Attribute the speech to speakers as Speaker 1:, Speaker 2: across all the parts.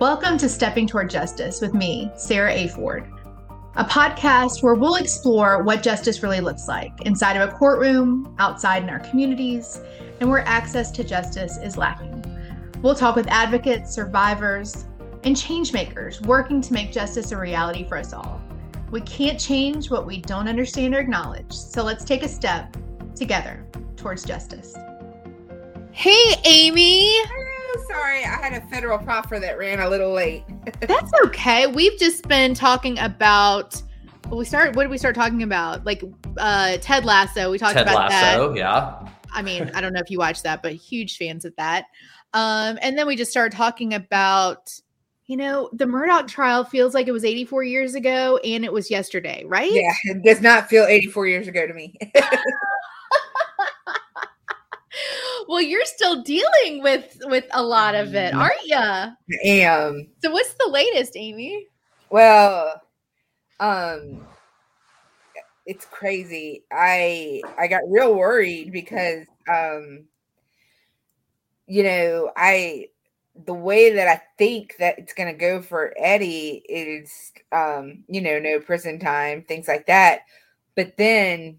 Speaker 1: Welcome to Stepping Toward Justice with me, Sarah A. Ford, a podcast where we'll explore what justice really looks like inside of a courtroom, outside in our communities, and where access to justice is lacking. We'll talk with advocates, survivors, and changemakers working to make justice a reality for us all. We can't change what we don't understand or acknowledge, so let's take a step together towards justice. Hey, Amy
Speaker 2: sorry. I had a federal proffer that ran a little late.
Speaker 1: That's okay. We've just been talking about. Well, we started. What did we start talking about? Like uh, Ted Lasso. We talked
Speaker 3: Ted
Speaker 1: about
Speaker 3: Lasso,
Speaker 1: that.
Speaker 3: yeah.
Speaker 1: I mean, I don't know if you watched that, but huge fans of that. Um, and then we just started talking about, you know, the Murdaugh trial feels like it was 84 years ago and it was yesterday, right?
Speaker 2: Yeah, it does not feel 84 years ago to me.
Speaker 1: well, you're still dealing with with a lot of it,
Speaker 2: Mm-hmm.
Speaker 1: aren't you?
Speaker 2: I am.
Speaker 1: So what's the latest, Amy?
Speaker 2: Well, um it's crazy. I I got real worried because um you know, I the way that I think that it's going to go for Eddie is um you know, no prison time, things like that. But then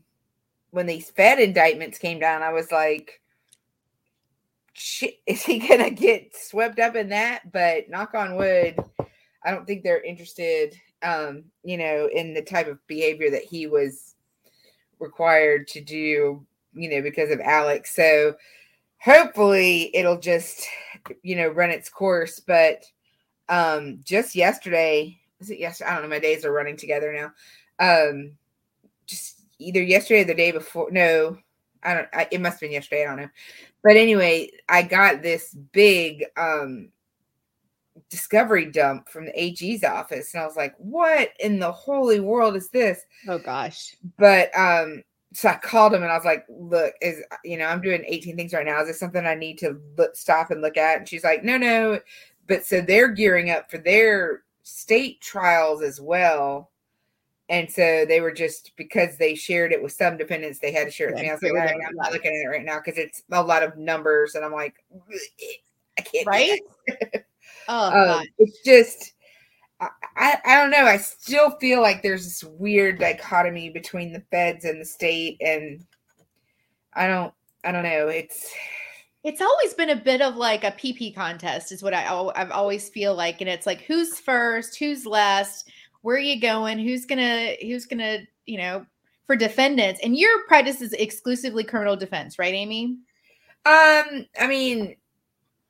Speaker 2: when these Fed indictments came down, I was like is he going to get swept up in that? But knock on wood, I don't think they're interested, um, you know, in the type of behavior that he was required to do, you know, because of Alex. So hopefully it'll just, you know, run its course. But um, just yesterday, was it yesterday? I don't know. My days are running together now. Um, just either yesterday or the day before. No, I don't. I, it must have been yesterday. I don't know. But anyway, I got this big um discovery dump from the AG's office, and I was like, "What in the holy world is this?"
Speaker 1: Oh gosh.
Speaker 2: But um, so I called him and I was like, "Look, is you know, I'm doing 18 things right now. Is this something I need to look, stop and look at?" And she's like, "No, no." But so they're gearing up for their state trials as well. And so they were just because they shared it with some defendants, they had to share it with me. I was like,
Speaker 1: Yeah,
Speaker 2: "All right, I'm not looking at it right now because it's a lot of numbers, and I'm like, I can't,
Speaker 1: Right?
Speaker 2: that."
Speaker 1: Oh
Speaker 2: Um, it's just I, I I don't know. I still feel like there's this weird dichotomy between the feds and the state, and I don't I don't know. It's
Speaker 1: It's always been a bit of like a PP contest, is what I I've always feel like, and it's like who's first, who's last, where are you going, who's gonna who's gonna you know for defendants, and your practice is exclusively criminal defense, right, Amy?
Speaker 2: um I mean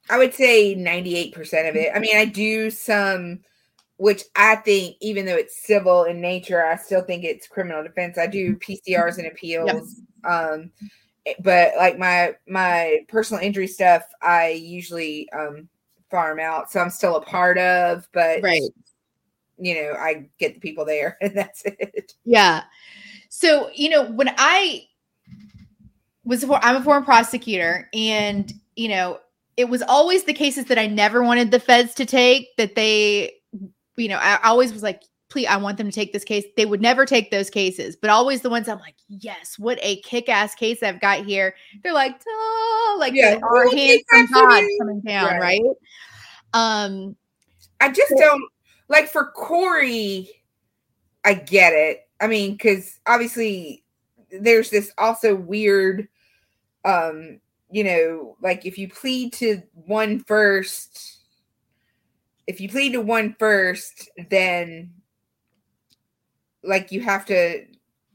Speaker 2: I would say 98% of it. I mean, I do some which I think even though it's civil in nature, I still think it's criminal defense. I do PCRs and appeals. Um eh, but like my my personal injury stuff, I usually um farm out. So I'm still a part of, but you know, I get the people there and that's it.
Speaker 1: Yeah. So, you know, when I was, I'm a former prosecutor, and, you know, it was always the cases that I never wanted the feds to take that they, you know, I always was like, please, I want them to take this case. They would never take those cases, but always the ones I'm like, yes, what a kick ass case I've got here. They're like, oh, like
Speaker 2: Yeah,
Speaker 1: our hands from God coming down,
Speaker 2: Right.
Speaker 1: right? Um,
Speaker 2: I just don't like for Corey, I get it. I mean, because obviously there's this also weird um, you know, like if you plead to one first, if you plead to one first, then like you have to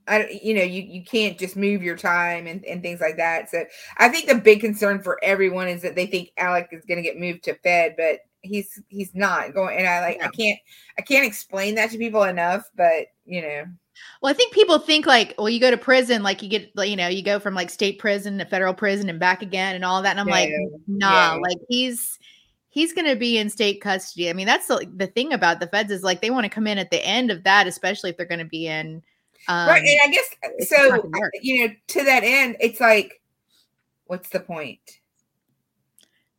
Speaker 2: I you know you you can't just move your time and, and things like that. So I think the big concern for everyone is that they think Alec is going to get moved to Fed, but he's he's not going. And I like I can't I can't explain that to people enough. But you know,
Speaker 1: Well, I think people think like, well, you go to prison, like you get, you know, you go from like state prison to federal prison and back again and all that. And I'm like,
Speaker 2: No,
Speaker 1: nah,
Speaker 2: yeah.
Speaker 1: like he's he's going to be in state custody. I mean, that's the, the thing about the feds is like they want to come in at the end of that, especially if they're going to be in. Um,
Speaker 2: right? And I guess so.
Speaker 1: not gonna work.
Speaker 2: You know, to that end, it's like, what's the point?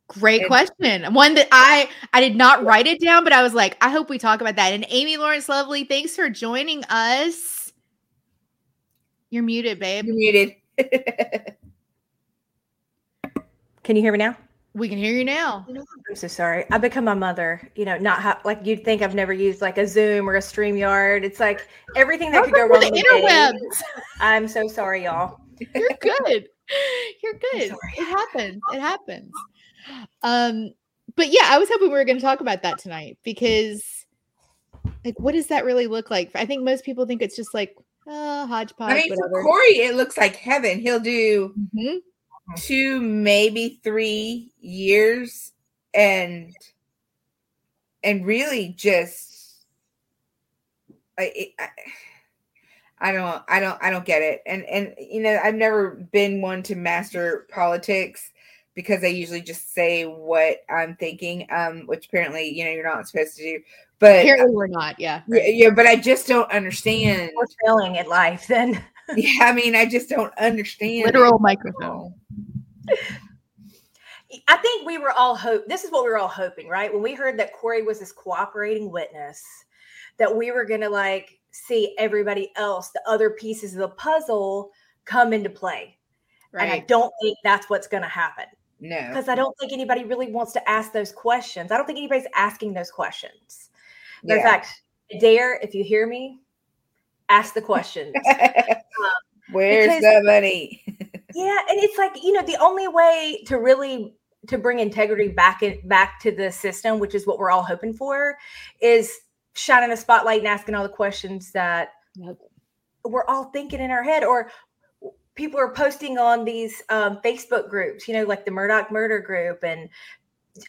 Speaker 1: Great question. One that I I did not write it down, but I was like, I hope we talk about that. And Amy Lawrence Lovely, thanks for joining us. You're muted, babe.
Speaker 2: You're muted.
Speaker 4: Can you hear me now?
Speaker 1: We can hear you now.
Speaker 3: I'm so sorry. I've become my mother. You know, not how, like you'd think I've never used like a Zoom or a StreamYard. It's like everything that could go wrong. The interwebs. I'm so sorry, y'all.
Speaker 1: You're good. You're good. It happens. It happens. Um, but yeah, I was hoping we were going to talk about that tonight because, like, what does that really look like? I think most people think it's just like uh, hodgepodge.
Speaker 2: I mean, whatever. for Corey, it looks like heaven. He'll do mm-hmm. two, maybe three years, and and really just, I, I, I don't, I don't, I don't get it. And and you know, I've never been one to master politics because I usually just say what I'm thinking, um, which apparently you know you're not supposed to do. But
Speaker 1: apparently we're not, yeah.
Speaker 2: Yeah, yeah but I just don't understand.
Speaker 3: We're failing at life then.
Speaker 2: yeah, I mean, I just don't understand.
Speaker 1: Literal microphone.
Speaker 3: I think we were all hope. This is what we were all hoping, right? When we heard that Corey was this cooperating witness, that we were going to like see everybody else, the other pieces of the puzzle, come into play. Right. And I don't think that's what's going to happen.
Speaker 2: No,
Speaker 3: because I don't think anybody really wants to ask those questions. I don't think anybody's asking those questions. Yeah. In fact, dare if you hear me, ask the questions.
Speaker 2: um, Where's because, the money?
Speaker 3: yeah, and it's like you know the only way to really to bring integrity back in back to the system, which is what we're all hoping for, is shining a spotlight and asking all the questions that yep. we're all thinking in our head, or people are posting on these um, Facebook groups, you know, like the Murdaugh Murder Group and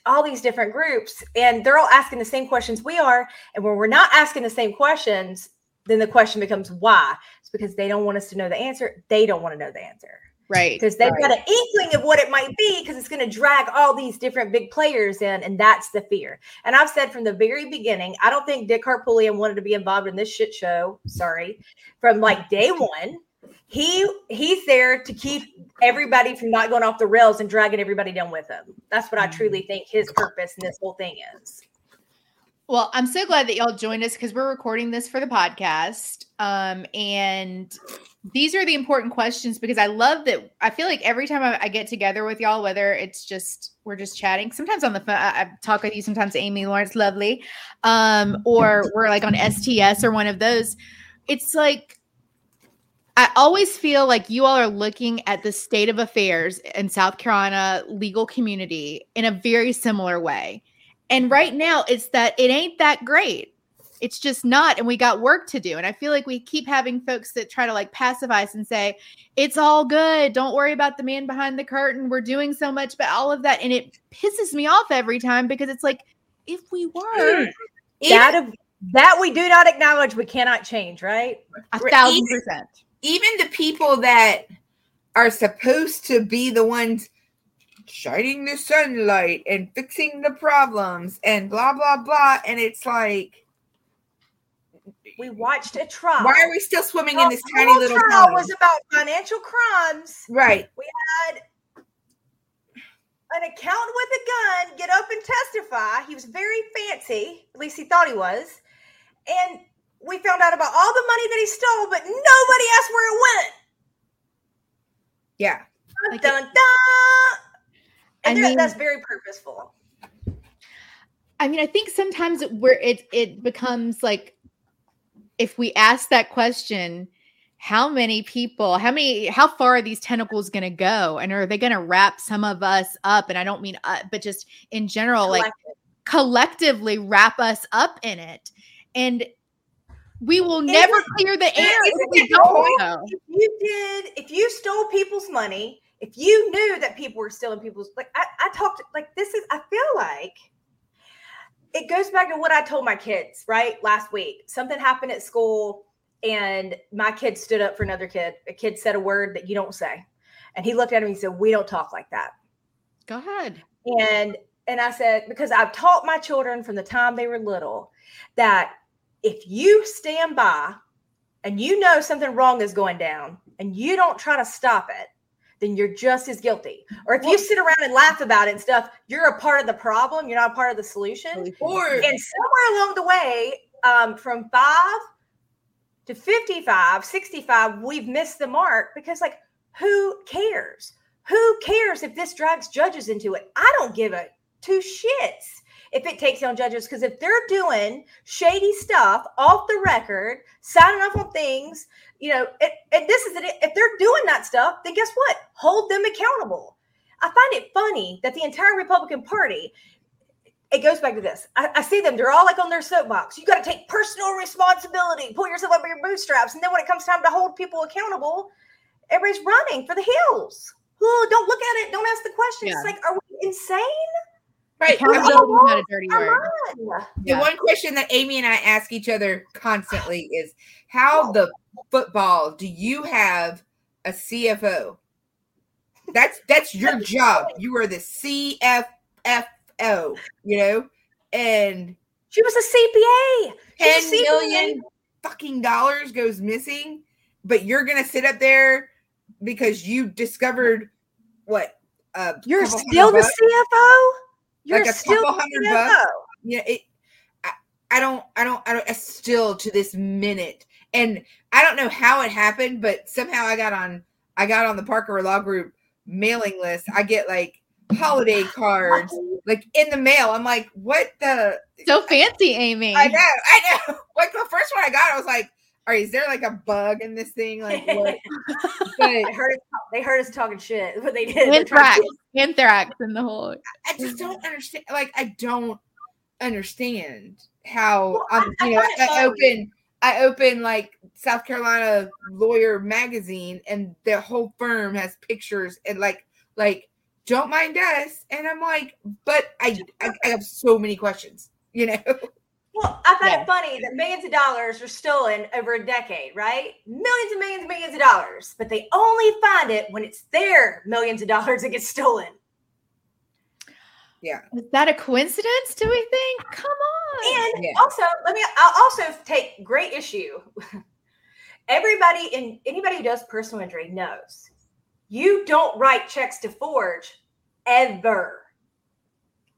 Speaker 3: all these different groups, and they're all asking the same questions we are. And when we're not asking the same questions, then the question becomes why? It's because they don't want us to know the answer. They don't want to know the answer.
Speaker 1: Right.
Speaker 3: Because they've
Speaker 1: right.
Speaker 3: got an inkling of what it might be because it's going to drag all these different big players in. And that's the fear. And I've said from the very beginning, I don't think Dick Harpootlian wanted to be involved in this shit show. Sorry. From like day one he he's there to keep everybody from not going off the rails and dragging everybody down with him. That's what I truly think his purpose in this whole thing is.
Speaker 1: Well, I'm so glad that y'all joined us because we're recording this for the podcast. Um, and these are the important questions because I love that. I feel like every time I, I get together with y'all, whether it's just we're just chatting, sometimes on the phone, I, I talk with you, sometimes Amy Lawrence Lovely, um, or we're like on STS or one of those. It's like I always feel like you all are looking at the state of affairs in South Carolina legal community in a very similar way. And right now, it's that it ain't that great. It's just not. And we got work to do. And I feel like we keep having folks that try to like pacify us and say, it's all good. Don't worry about the man behind the curtain. We're doing so much, but all of that. And it pisses me off every time because it's like, if we were,
Speaker 3: that, that we do not acknowledge, we cannot change, right?
Speaker 1: A thousand percent
Speaker 2: even the people that are supposed to be the ones shining the sunlight and fixing the problems and blah blah blah and it's like
Speaker 3: we watched a trial.
Speaker 2: Why are we still swimming in this tiny little
Speaker 3: trial? Pond? Was about financial crimes.
Speaker 2: Right.
Speaker 3: We had an accountant with a gun get up and testify. He was very fancy, at least he thought he was, and we found out about all the money that he stole, but nobody asked where it went.
Speaker 2: Yeah.
Speaker 3: Dun, like dun, dun. And I mean, that's very purposeful.
Speaker 1: I mean, I think sometimes where it it becomes like if we ask that question, how many people, how many, how far are these tentacles going to go, and are they going to wrap some of us up? And I don't mean, uh, but just in general, Collective. like collectively wrap us up in it. And we will never clear the air if we don't
Speaker 3: If you did, if you stole people's money, if you knew that people were stealing people's like I, I talked like this is I feel like it goes back to what I told my kids, right? Last week. Something happened at school and my kid stood up for another kid. A kid said a word that you don't say. And he looked at him and he said, We don't talk like that.
Speaker 1: Go ahead.
Speaker 3: And and I said, because I've taught my children from the time they were little that if you stand by and you know something wrong is going down and you don't try to stop it, then you're just as guilty. Or if you sit around and laugh about it and stuff, you're a part of the problem. You're not a part of the solution. Or and somewhere along the way, um, from five to 55, 65, we've missed the mark because, like, who cares? Who cares if this drags judges into it? I don't give a two shits if it takes down judges because if they're doing shady stuff off the record, signing off on things, you know, it, and this is it. If they're doing that stuff, then guess what? Hold them accountable. I find it funny that the entire Republican Party it goes back to this. I, I, see them, they're all like on their soapbox. You got to take personal responsibility, pull yourself up by your bootstraps. And then when it comes time to hold people accountable, everybody's running for the hills. Oh, don't look at it. Don't ask the question. Yeah. It's like, are we insane?
Speaker 2: Right. Accountability a dirty word. The yeah. one question that Amy and I ask each other constantly is how the football do you have a CFO? That's that's your job. You are the CFF oh, you know, and
Speaker 3: she was a CPA.
Speaker 2: Ten a million fucking dollars goes missing, but you're gonna sit up there because you discovered what?
Speaker 3: Uh, you're still the CFO. You're
Speaker 2: like a
Speaker 3: still
Speaker 2: couple hundred bucks. Yeah, it. I, I don't. I don't. I don't. I still to this minute, and I don't know how it happened, but somehow I got on. I got on the Parker Law Group mailing list. I get like holiday cards like in the mail. I'm like, what the?
Speaker 1: So fancy, Amy.
Speaker 2: I know, I know. Like the first one I got, I was like, all right, is there like a bug in this thing? Like what?
Speaker 3: but they heard, us, they heard us talking shit. What they did.
Speaker 1: Anthrax. Anthrax in the whole.
Speaker 2: I just don't understand. Like I don't understand how well, um, I, you know I, I open I open like South Carolina Lawyer magazine and the whole firm has pictures and like like don't mind us. And I'm like, but I, I, I have so many questions, you know?
Speaker 3: Well, I find yeah. it funny that millions of dollars are stolen over a decade, right? Millions and millions and millions of dollars, but they only find it when it's their millions of dollars that gets stolen.
Speaker 2: Yeah.
Speaker 1: Is that a coincidence, do we think? Come on.
Speaker 3: And yeah. also, let me, I'll also take great issue. Everybody in anybody who does personal injury knows you don't write checks to Forge ever.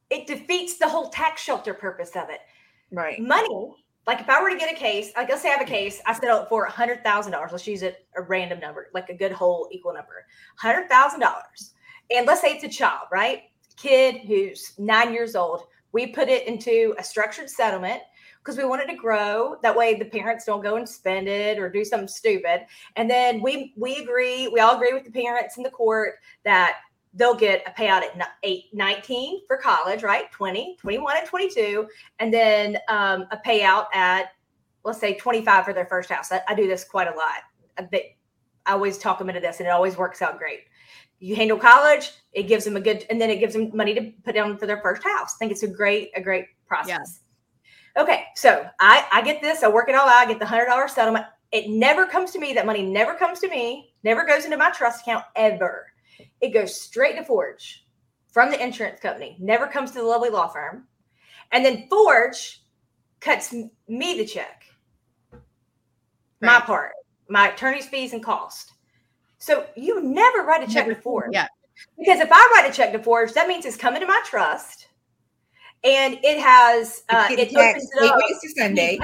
Speaker 3: It defeats the whole tax shelter purpose of it.
Speaker 2: Right.
Speaker 3: Money, like if I were to get a case, like let's say I have a case, I settle it for hundred thousand dollars. Let's use it a random number, like a good whole equal number, hundred thousand dollars. And let's say it's a child, right? Kid who's nine years old. We put it into a structured settlement because we wanted to grow. That way the parents don't go and spend it or do something stupid. And then we we agree, we all agree with the parents in the court that they'll get a payout at eight, 19 for college, right? 20, 21 and 22. And then um, a payout at, let's say 25 for their first house. I, I do this quite a lot. I, I always talk them into this and it always works out great. You handle college, it gives them a good, and then it gives them money to put down for their first house. I think it's a great, a great process. Yeah. Okay. So I, I get this, I work it all out, I get the hundred dollar settlement. It never comes to me. That money never comes to me, never goes into my trust account ever it goes straight to Forge from the insurance company, never comes to the lovely law firm. And then Forge cuts me the check, right. my part, my attorney's fees and cost. So you never write a check never, to Forge.
Speaker 1: Yeah.
Speaker 3: Because if I write a check to Forge, that means it's coming to my trust and it has uh, it opens it up
Speaker 2: to Sunday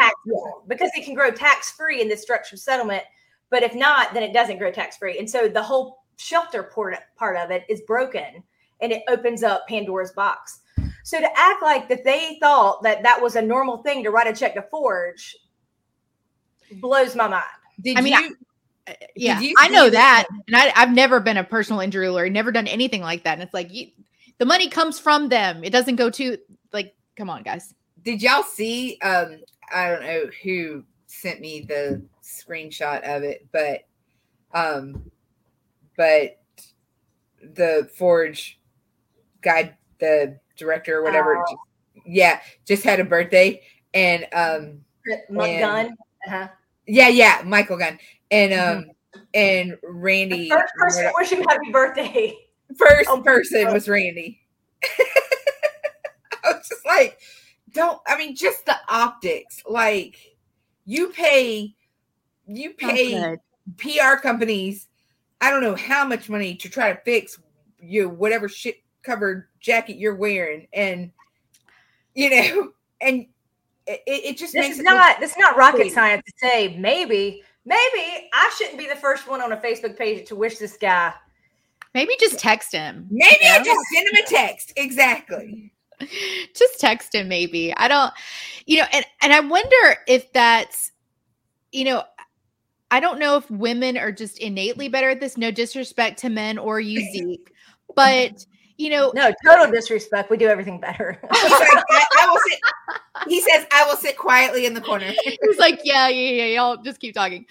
Speaker 3: because it can grow tax free in this structured settlement. But if not, then it doesn't grow tax free. And so the whole shelter part, part of it is broken and it opens up Pandora's box. So to act like that they thought that that was a normal thing to write a check to Forge blows my mind.
Speaker 1: Did I mean, you, I, yeah, I know that, and I, have never been a personal injury lawyer, never done anything like that. And it's like you, the money comes from them; it doesn't go to like. Come on, guys.
Speaker 2: Did y'all see? Um, I don't know who sent me the screenshot of it, but um, but the Forge guy, the director or whatever, just, yeah, just had a birthday, and um,
Speaker 3: and, Gunn, uh-huh.
Speaker 2: yeah, yeah, Michael Gunn, and um, mm-hmm. and Randy.
Speaker 3: The first person wish him happy birthday.
Speaker 2: First oh, person was Randy. I was just like, don't. I mean, just the optics. Like, you pay, you pay PR companies I don't know how much money to try to fix you whatever shit covered jacket you're wearing, and you know, and it, it just
Speaker 3: this
Speaker 2: makes
Speaker 3: is not this is not rocket crazy. science to say maybe maybe I shouldn't be the first one on a Facebook page to wish this guy
Speaker 1: Maybe just text him.
Speaker 2: Maybe
Speaker 1: you
Speaker 2: I just send him a text. Exactly.
Speaker 1: just text him maybe i don't you know and and i wonder if that's you know i don't know if women are just innately better at this no disrespect to men or you zeke but you know
Speaker 3: No, total disrespect. We do everything better.
Speaker 2: He's like, I, I will sit. He says, "I will sit quietly in the corner."
Speaker 1: he's like yeah yeah yeah y'all just keep talking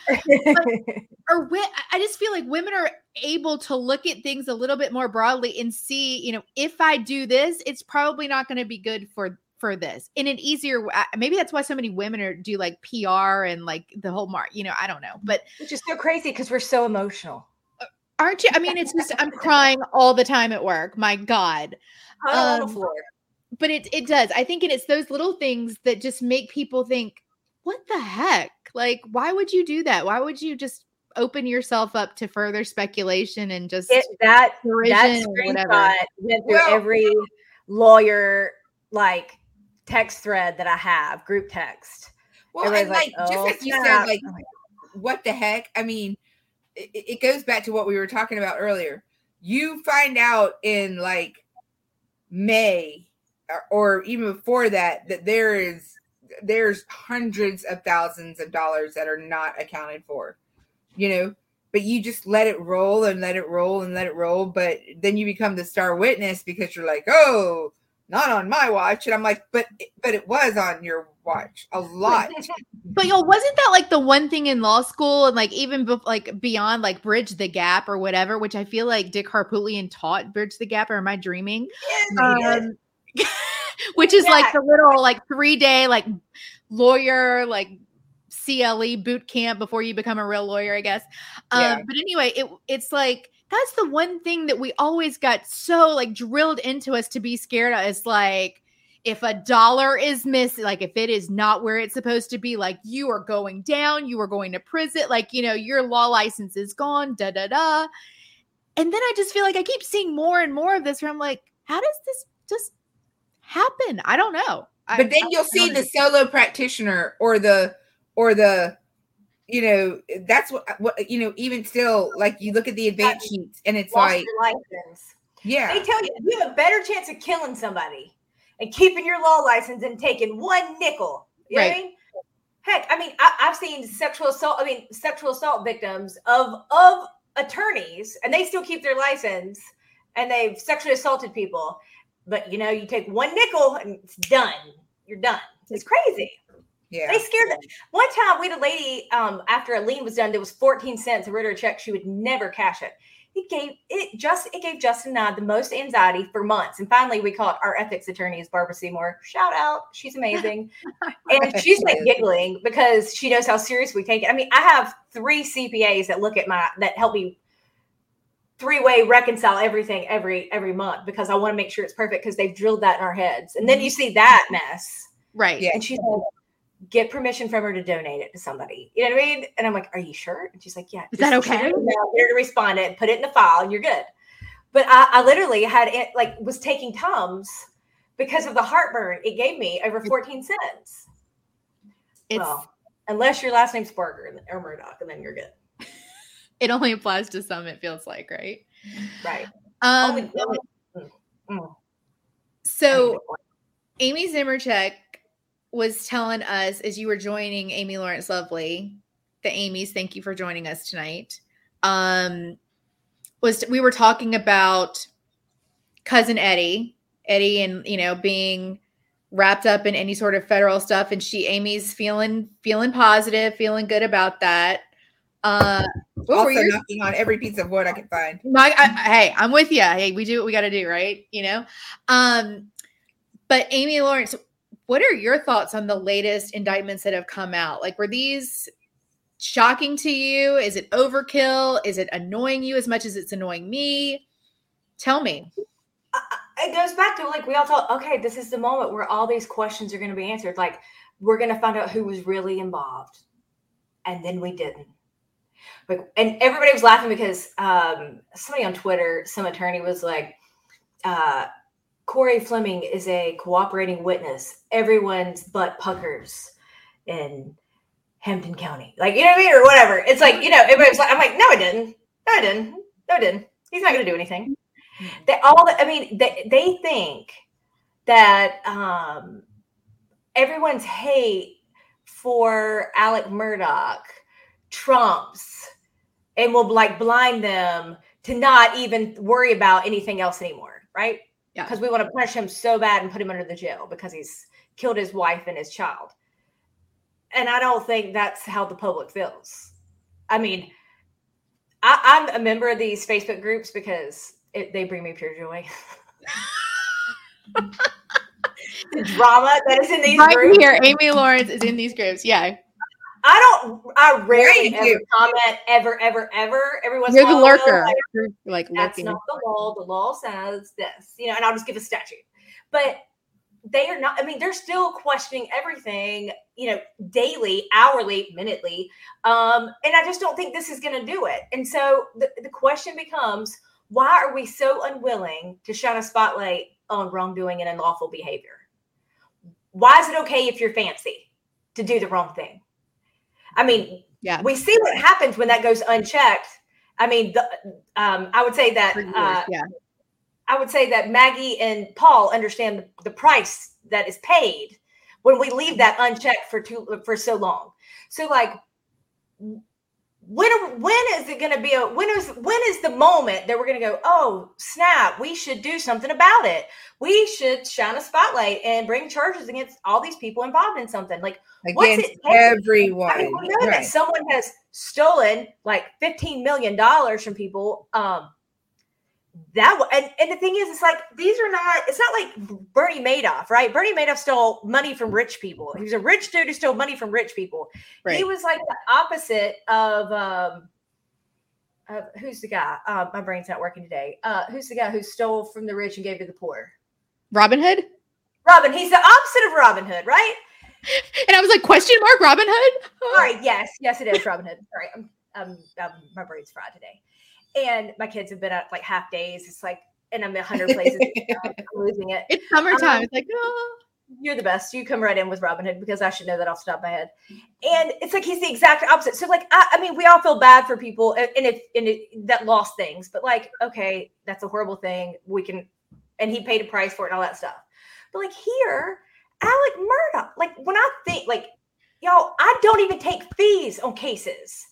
Speaker 1: or wi- I just feel like women are able to look at things a little bit more broadly and see, you know, if I do this, it's probably not going to be good for for this in an easier way. Maybe that's why so many women are do like PR and like the whole mark. You know, I don't know, but
Speaker 3: Which is so crazy because we're so emotional.
Speaker 1: aren't you? I mean, it's just I'm crying all the time at work. My God, Um, but it it does. I think, and it's those little things that just make people think, what the heck? Like, why would you do that? Why would you just open yourself up to further speculation and just
Speaker 3: It, that that screenshot went through every lawyer like text thread that I have, group text.
Speaker 2: Well, and
Speaker 3: Everybody's
Speaker 2: like,
Speaker 3: "Oh,
Speaker 2: just as you said,
Speaker 3: snap."
Speaker 2: like
Speaker 3: like,
Speaker 2: what the heck? I mean, it, it goes back to what we were talking about earlier. You find out in like May or, or even before that that there is there's hundreds of thousands of dollars that are not accounted for. You know, but you just let it roll and let it roll and let it roll. But then you become the star witness because you're like, oh, not on my watch. And I'm like, but but it was on your watch a lot.
Speaker 1: But yo, wasn't that like the one thing in law school and like even bef- like beyond like bridge the gap or whatever, which I feel like Dick Harpootlian taught bridge the gap, or am I dreaming? Um, which is like the little like three day like lawyer like CLE boot camp before you become a real lawyer, I guess. Um,
Speaker 2: Yeah.
Speaker 1: But anyway, it it's like that's the one thing that we always got so like drilled into us to be scared of. Is like if a dollar is missing, like if it is not where it's supposed to be, like you are going down, you are going to prison, like you know your law license is gone, da da da. And then I just feel like I keep seeing more and more of this where I'm like, how does this just happen? I don't know. I-
Speaker 2: but then
Speaker 1: I
Speaker 2: you'll
Speaker 1: don't
Speaker 2: see the solo practitioner or the or the you know that's what what you know even still like you look at the advance sheets and it's
Speaker 3: lost
Speaker 2: like
Speaker 3: license.
Speaker 2: yeah
Speaker 3: They tell you you have a better chance of killing somebody and keeping your law license and taking one nickel. You know what I
Speaker 1: Right.
Speaker 3: mean? Heck, I mean, I, I've seen sexual assault. I mean, sexual assault victims of of attorneys, and they still keep their license, and they've sexually assaulted people. But you know, you take one nickel and it's done. You're done. It's crazy.
Speaker 2: Yeah
Speaker 3: They scared them. One time we had a lady, um, after a lien was done, there was 14 cents. I wrote her a check. She would never cash it. It gave it just it gave Justin and I the most anxiety for months. And finally we called our ethics attorney is Barbara Seymour. Shout out. She's amazing. and she's like giggling because she knows how serious we take it. I mean, I have three CPAs that look at my that help me three-way reconcile everything every every month because I want to make sure it's perfect because they've drilled that in our heads. And then you see that mess.
Speaker 1: right.
Speaker 2: Yeah.
Speaker 3: And she's like, get permission from her to donate it to somebody. You know what I mean? And I'm like, are you sure? And she's like, yeah.
Speaker 1: Is that okay?
Speaker 3: email, Get her to respond it, put it in the file, and you're good. But I, I literally had it like was taking Tums because of the heartburn it gave me over 14 cents.
Speaker 1: It's
Speaker 3: well, unless your last name's Barger or Murdaugh, and then you're good.
Speaker 1: it only applies to some, it feels like, right?
Speaker 3: Right.
Speaker 1: Um
Speaker 3: Only- only- mm, mm.
Speaker 1: so Amy Zmroczek was telling us as you were joining Amy Lawrence Lovely, the Amy's, thank you for joining us tonight. Um, was we were talking about cousin Eddie, Eddie, and you know being wrapped up in any sort of federal stuff, and she Amy's feeling feeling positive, feeling good about that. Uh, what were
Speaker 2: also knocking on every piece of wood i can find
Speaker 1: my, I, hey, I'm with you. Hey, we do what we got to do, right? You know. Um, but Amy Lawrence, what are your thoughts on the latest indictments that have come out? Like, were these shocking to you? Is it overkill? Is it annoying you as much as it's annoying me? Tell me.
Speaker 3: it goes back to like we all thought, okay, this is the moment where all these questions are going to be answered. Like we're going to find out who was really involved, and then we didn't. Like, and everybody was laughing because um, somebody on Twitter, some attorney was like, uh, "Corey Fleming is a cooperating witness. Everyone's butt puckers in Hampton County." Like, you know what I mean, or whatever. It's like you know, everybody was like, "I'm like, no, I didn't. No, I didn't. No, I didn't." He's not going to do anything. They all. I mean, they they think that um, everyone's hate for Alex Murdaugh trumps and will like blind them to not even worry about anything else anymore, right?
Speaker 1: Yeah.
Speaker 3: Because we want to punish him so bad and put him under the jail because he's killed his wife and his child. And I don't think that's how the public feels. I mean, I, am a member of these Facebook groups because it, they bring me pure joy. the drama that is in these
Speaker 1: right
Speaker 3: groups.
Speaker 1: here, Amy Lawrence is in these groups. Yeah.
Speaker 3: I don't. I rarely
Speaker 2: Right,
Speaker 3: ever comment ever, ever, ever. Everyone's
Speaker 1: You're
Speaker 3: a
Speaker 1: the lurker.
Speaker 3: like,
Speaker 1: You're like
Speaker 3: That's
Speaker 1: lurking.
Speaker 3: not the law. The law says this, you know, and I'll just give a statute. But they are not, I mean, they're still questioning everything, you know, daily, hourly, minutely. Um, and I just don't think this is going to do it. And so the, the question becomes why are we so unwilling to shine a spotlight on wrongdoing and unlawful behavior? Why is it okay if you're fancy to do the wrong thing? I mean,
Speaker 1: Yeah.
Speaker 3: we see what happens when that goes unchecked. I mean, the, um, I would say that
Speaker 1: years,
Speaker 3: uh,
Speaker 1: yeah.
Speaker 3: I would say that Maggie and Paul understand the, price that is paid when we leave that unchecked for too for so long. So, like, when when is it going to be a when is when is the moment that we're going to go? Oh, snap! We should do something about it. We should shine a spotlight and bring charges against all these people involved in something. Like, What's
Speaker 2: against
Speaker 3: it
Speaker 2: everyone.
Speaker 3: I mean, we know that someone has stolen like fifteen million dollars from people. Um, that and, and the thing is, it's like these are not. It's not like Bernie Madoff, right? Bernie Madoff stole money from rich people. He was a rich dude who stole money from rich people.
Speaker 1: Right.
Speaker 3: He was like the opposite of um, of who's the guy? Uh, my brain's not working today. Uh, who's the guy who stole from the rich and gave to the poor?
Speaker 1: Robin Hood?
Speaker 3: Robin. He's the opposite of Robin Hood, right?
Speaker 1: And I was like, question mark, Robin Hood?
Speaker 3: All right. Yes. Yes, it is Robin Hood. Sorry. I'm, um, um, my brain's fried today. And my kids have been up like half days. It's like, and I'm a hundred places. I'm losing it.
Speaker 1: It's summertime.
Speaker 3: Um,
Speaker 1: it's like, oh.
Speaker 3: You're the best. You come right in with Robin Hood because I should know that off the top of my head. And it's like he's the exact opposite. So like, I, I mean, we all feel bad for people, and and if and it, that lost things. But like, okay, that's a horrible thing. We can, and he paid a price for it and all that stuff. But like here, Alex Murdaugh. Like when I think, like, y'all, I don't even take fees on cases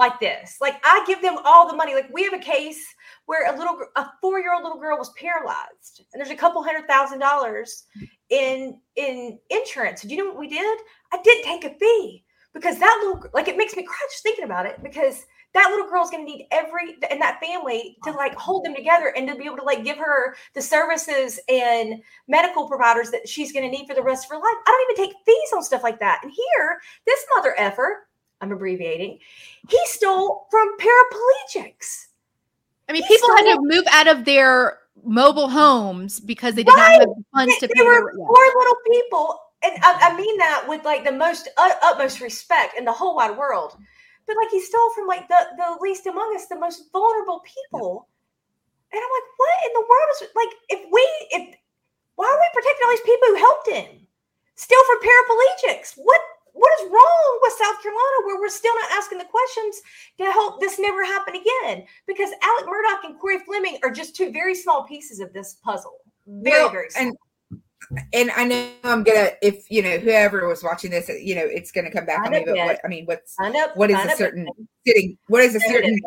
Speaker 3: like this. Like I give them all the money. Like we have a case where a little, a four-year-old little girl was paralyzed, and there's a couple hundred thousand dollars in in insurance. Do you know what we did? I didn't take a fee because that little, like, it makes me cry just thinking about it because that little girl's going to need every and that family to like hold them together and to be able to like give her the services and medical providers that she's going to need for the rest of her life. I don't even take fees on stuff like that. And here, this mother effer, I'm abbreviating, he stole from paraplegics.
Speaker 1: I mean,
Speaker 3: He
Speaker 1: people had to move out of their mobile homes because they did not have the funds
Speaker 3: They,
Speaker 1: to
Speaker 3: they
Speaker 1: pay.
Speaker 3: were
Speaker 1: their-
Speaker 3: poor little people, and I, I mean that with like the most ut- utmost respect in the whole wide world. But like he stole from like the the least among us, the most vulnerable people. And I'm like, what in the world is like? If we if why are we protecting all these people who helped him? Steal from paraplegics. What what is wrong with South Carolina where we're still not asking the questions to help this never happen again? Because Alex Murdaugh and Corey Fleming are just two very small pieces of this puzzle. Very,
Speaker 2: Well,
Speaker 3: very small.
Speaker 2: and and I know I'm gonna if you know whoever was watching this, you know, it's gonna come back on me. But what I mean, what's
Speaker 3: up,
Speaker 2: what is a
Speaker 3: up.
Speaker 2: certain sitting? What is a certain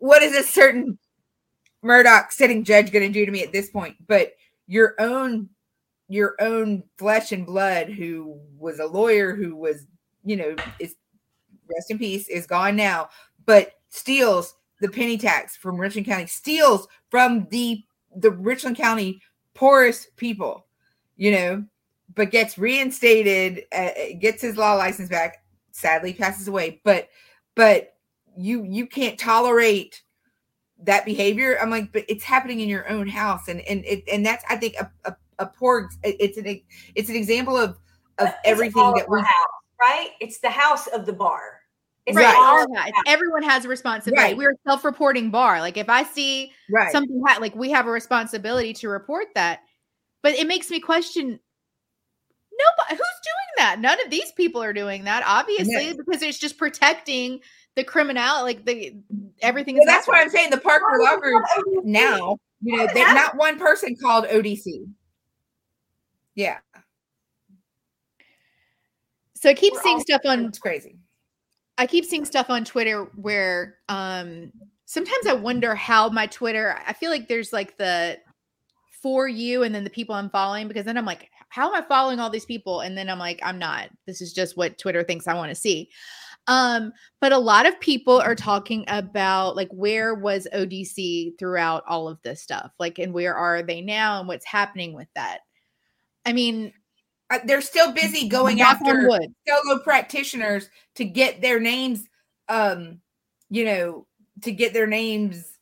Speaker 2: what is a certain Murdaugh sitting judge going to do to me at this point? But your own, your own flesh and blood, who was a lawyer, who was, you know, is rest in peace, is gone now, but steals the penny tax from Richland County, steals from the the Richland County poorest people, you know, but gets reinstated, uh, gets his law license back. Sadly, passes away, but but you you can't tolerate that behavior. I'm like but it's happening in your own house. And and it and that's i think a, a, a poor it's an it's an example of of
Speaker 3: It's
Speaker 2: everything that we
Speaker 3: our house, right? It's the house of the bar. It's
Speaker 1: Right.
Speaker 2: Right.
Speaker 1: all
Speaker 3: all
Speaker 1: of that. Everyone has a responsibility.
Speaker 2: Right.
Speaker 1: We're a self-reporting bar. Like if I see
Speaker 2: right
Speaker 1: something like we have a responsibility to report that. But it makes me question nobody who's doing that. None of these people are doing that, obviously,
Speaker 2: No.
Speaker 1: because it's just protecting the criminal, like the everything.
Speaker 2: Well, that's what I'm saying. The Parker Law Group now, you know, they're not one person called ODC. Yeah.
Speaker 1: So I keep We're seeing stuff on.
Speaker 2: It's crazy.
Speaker 1: I keep seeing stuff on Twitter where um sometimes I wonder how my Twitter. I feel like there's like the for you and then the people I'm following because then I'm like, how am I following all these people? And then I'm like, I'm not. This is just what Twitter thinks I want to see. Um, but a lot of people are talking about like where was ODC throughout all of this stuff? Like, and where are they now and what's happening with that? I mean,
Speaker 2: uh, they're still busy going after solo practitioners to get their names, um, you know, to get their names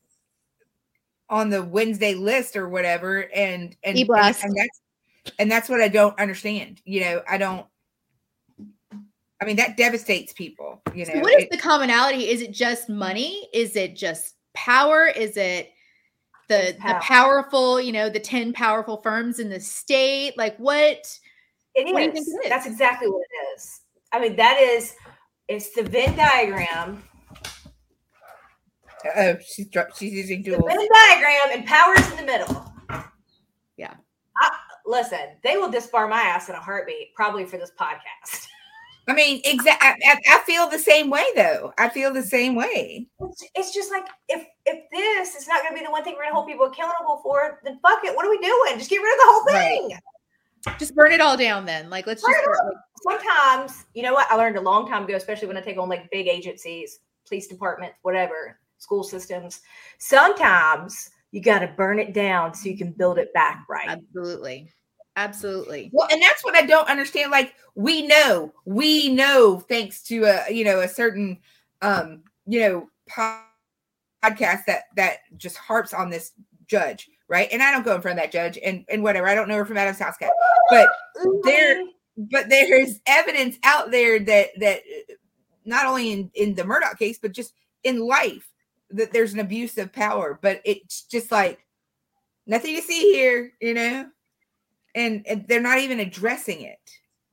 Speaker 2: on the Wednesday list or whatever. And and, and, and that's and that's what I don't understand. You know, I don't I mean, that devastates people. You know,
Speaker 1: so what is it, the commonality? Is it just money? Is it just power? Is it the the powerful? You know, the ten powerful firms in the state. Like what?
Speaker 3: It what is. it is. That's exactly what it is. I mean, that is. It's the Venn diagram.
Speaker 2: Oh, she's she's using dual.
Speaker 3: Venn diagram and power's in the middle.
Speaker 1: Yeah.
Speaker 3: I, listen, they will disbar my ass in a heartbeat, probably for this podcast.
Speaker 2: I mean, exactly. I, I, feel the same way, though. I feel the same way.
Speaker 3: It's, it's just like if if this is not going to be the one thing we're going to hold people accountable for, then fuck it. What are we doing? Just get rid of the whole thing.
Speaker 1: Right. Just burn it all down, then. Like, let's just.
Speaker 3: Sometimes, you know what? I learned a long time ago, especially when I take on like big agencies, police departments, whatever, school systems. Sometimes you got to burn it down so you can build it back right.
Speaker 1: Absolutely. Absolutely.
Speaker 2: Well, and that's what I don't understand. Like we know, we know, thanks to a you know a certain um you know podcast that that just harps on this judge, right? And I don't go in front of that judge and and whatever. I don't know her from Adam's house cat, but there, but there's evidence out there that that not only in in the Murdaugh case, but just in life that there's an abuse of power. But it's just like nothing to see here, you know and, and they're not even addressing it.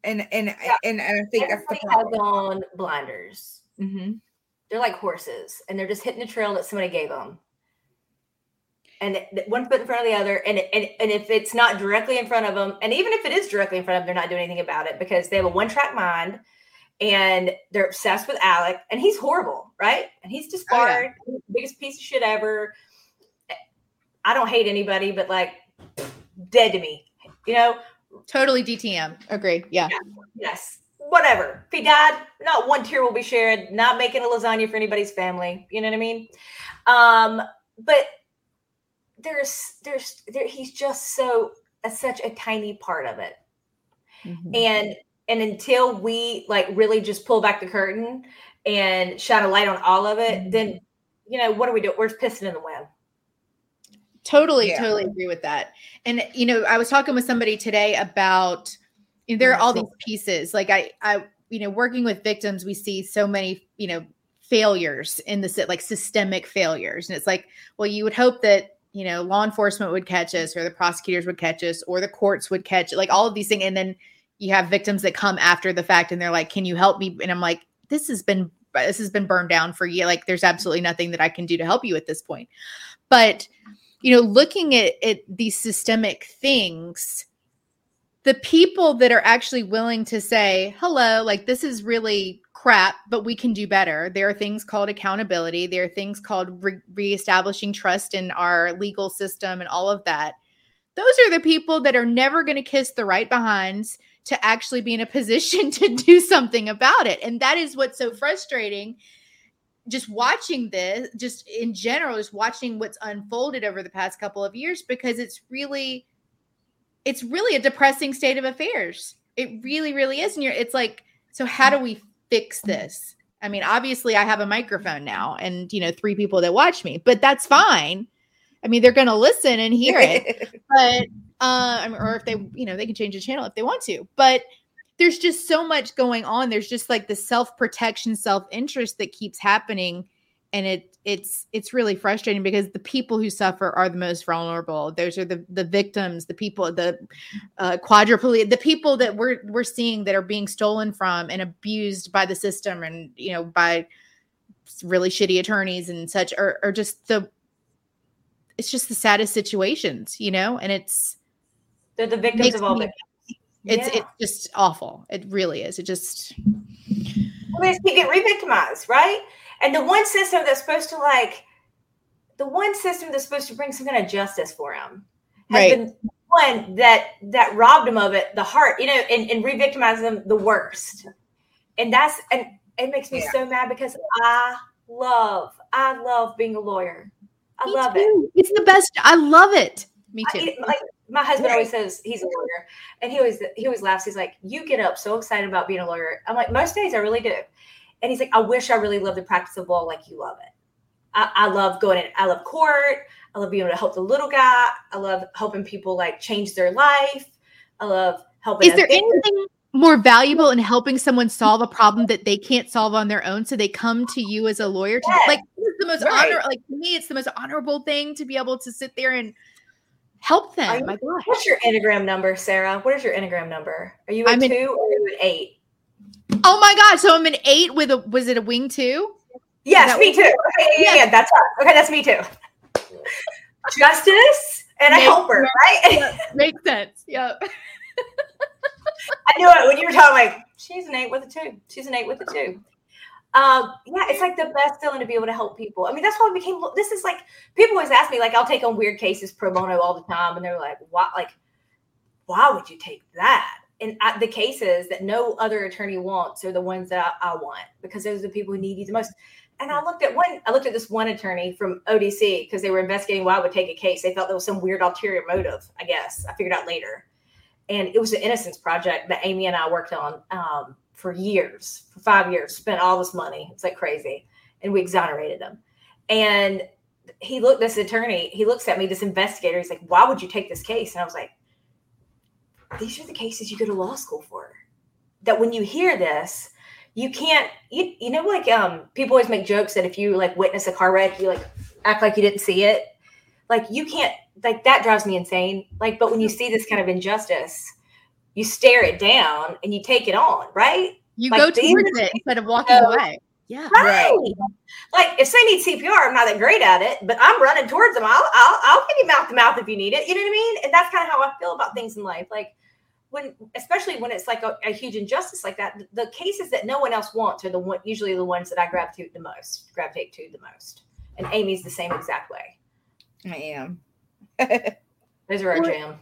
Speaker 2: And and yeah. and, and I think
Speaker 3: Everybody that's the problem. has on blinders. Mm-hmm. They're like horses, and they're just hitting the trail that somebody gave them. And one foot in front of the other, and, and and if it's not directly in front of them, and even if it is directly in front of them, they're not doing anything about it because they have a one track mind, and they're obsessed with Alec, and he's horrible, right? And he's just oh, yeah. biggest piece of shit ever. I don't hate anybody, but like dead to me you know
Speaker 1: totally dtm Agree. yeah. yeah.
Speaker 3: yes whatever if he died not one tear will be shared not making a lasagna for anybody's family you know what i mean um but there's there's there he's just so uh, such a tiny part of it mm-hmm. and and until we like really just pull back the curtain and shine a light on all of it mm-hmm. then you know what do we do we're pissing in the wind
Speaker 1: Totally, yeah. totally agree with that. And you know, I was talking with somebody today about you know, there are all these pieces. Like I, I, you know, working with victims, we see so many, you know, failures in the like systemic failures, and it's like, well, you would hope that you know law enforcement would catch us, or the prosecutors would catch us, or the courts would catch, like all of these things, and then you have victims that come after the fact, and they're like, "Can you help me?" And I'm like, "This has been this has been burned down for you. Like, there's absolutely nothing that I can do to help you at this point." But you know, looking at, at these systemic things, the people that are actually willing to say, hello, like this is really crap, but we can do better. There are things called accountability. There are things called re- reestablishing trust in our legal system and all of that. Those are the people that are never going to kiss the right behinds to actually be in a position to do something about it. And that is what's so frustrating just watching this, just in general, just watching what's unfolded over the past couple of years, because it's really, it's really a depressing state of affairs. It really, really is. And you're, it's like, so how do we fix this? I mean, obviously, I have a microphone now, and you know, three people that watch me, but that's fine. I mean, they're going to listen and hear it, but uh, or if they, you know, they can change the channel if they want to, but there's just so much going on. There's just like the self protection, self interest that keeps happening, and it it's it's really frustrating because the people who suffer are the most vulnerable. Those are the the victims, the people, the uh, quadriplegic, the people that we're we're seeing that are being stolen from and abused by the system, and you know by really shitty attorneys and such are, are just the it's just the saddest situations, you know, and it's
Speaker 3: they're the victims of all
Speaker 1: me, It's yeah. it's just awful. It really is. It just
Speaker 3: well, they get re-victimized, right? And the one system that's supposed to like the one system that's supposed to bring some kind of justice for him has right. been one that that robbed him of it, the heart, you know, and, and re-victimized them the worst. And that's and it makes me yeah. so mad because I love, I love being a lawyer. I me love too. it.
Speaker 1: It's the best. I love it. Me too. I,
Speaker 3: like my husband always says he's a lawyer, and he always he always laughs. He's like, "You get up so excited about being a lawyer." I'm like, most days I really do. And he's like, "I wish I really loved the practice of law like you love it." I, I love going in. I love court. I love being able to help the little guy. I love helping people like change their life. I love helping.
Speaker 1: Is there anything more valuable in helping someone solve a problem that they can't solve on their own? So they come to you as a lawyer to yes. like the most right. honor. Like to me, it's the most honorable thing to be able to sit there and help them. You,
Speaker 3: my gosh. What's your Enneagram number, Sarah? What is your Enneagram number? Are you a I'm two an, or are you an eight?
Speaker 1: Oh my god! So I'm an eight with a was it a wing two?
Speaker 3: Yes, me too. Okay, yeah, yes. yeah, that's us. Okay, that's me too. Justice and a helper, right?
Speaker 1: Makes sense. Yep.
Speaker 3: I knew it when you were talking. Like she's an eight with a two. She's an eight with a two. Um, yeah, it's like the best feeling to be able to help people. I mean, that's why we became. This is like people always ask me, like, I'll take on weird cases pro bono all the time, and they're like, "Why? Like, why would you take that?" And I, the cases that no other attorney wants are the ones that I, I want because those are the people who need you the most. And I looked at one. I looked at this one attorney from ODC because they were investigating why I would take a case. They thought there was some weird ulterior motive. I guess I figured out later and it was an innocence project that Amy and I worked on um, for years, for five years, spent all this money. It's like crazy. And we exonerated them. And he looked, this attorney, he looks at me, this investigator, he's like, why would you take this case? And I was like, these are the cases you go to law school for. That when you hear this, you can't, you, you know, like um, people always make jokes that if you like witness a car wreck, you like act like you didn't see it. Like you can't like that drives me insane. Like, but when you see this kind of injustice, you stare it down and you take it on, right?
Speaker 1: You like, go towards it instead of walking away. Yeah.
Speaker 3: Right. right. Like if they need CPR, I'm not that great at it, but I'm running towards them. I'll, I'll, I'll give you mouth to mouth if you need it. You know what I mean? And that's kind of how I feel about things in life. Like when, especially when it's like a, a, huge injustice like that, the cases that no one else wants are the one, usually the ones that I gravitate the most, gravitate to the most. And Amy's the same exact way.
Speaker 2: I am.
Speaker 3: Those are our jam.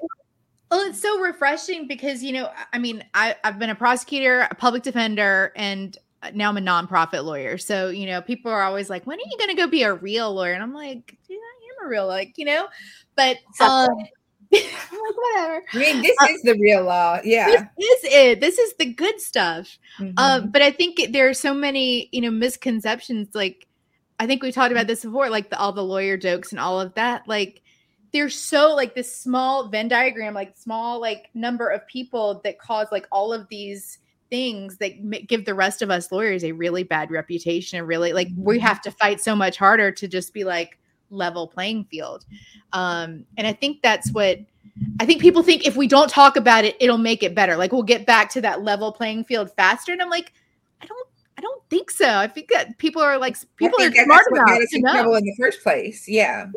Speaker 1: Well, it's so refreshing because, you know, I mean, I, I've been a prosecutor, a public defender, and now I'm a nonprofit lawyer. So, you know, people are always like, when are you going to go be a real lawyer? And I'm like, dude, I am a real, like, you know, but, um, like,
Speaker 2: whatever. I mean, this uh, is the real law. Yeah.
Speaker 1: This is it. This is the good stuff. Mm-hmm. Um, but I think there are so many, you know, misconceptions. Like, I think we talked about this before, like the, all the lawyer jokes and all of that. Like, they're so like this small Venn diagram, like small like number of people that cause like all of these things that give the rest of us lawyers a really bad reputation and really like we mm-hmm. have to fight so much harder to just be like level playing field. Um and i think that's what i think people think if we don't talk about it it'll make it better. Like we'll get back to that level playing field faster. And i'm like i don't i don't think so. I think that people are like people are smart about it
Speaker 2: in the first place. Yeah.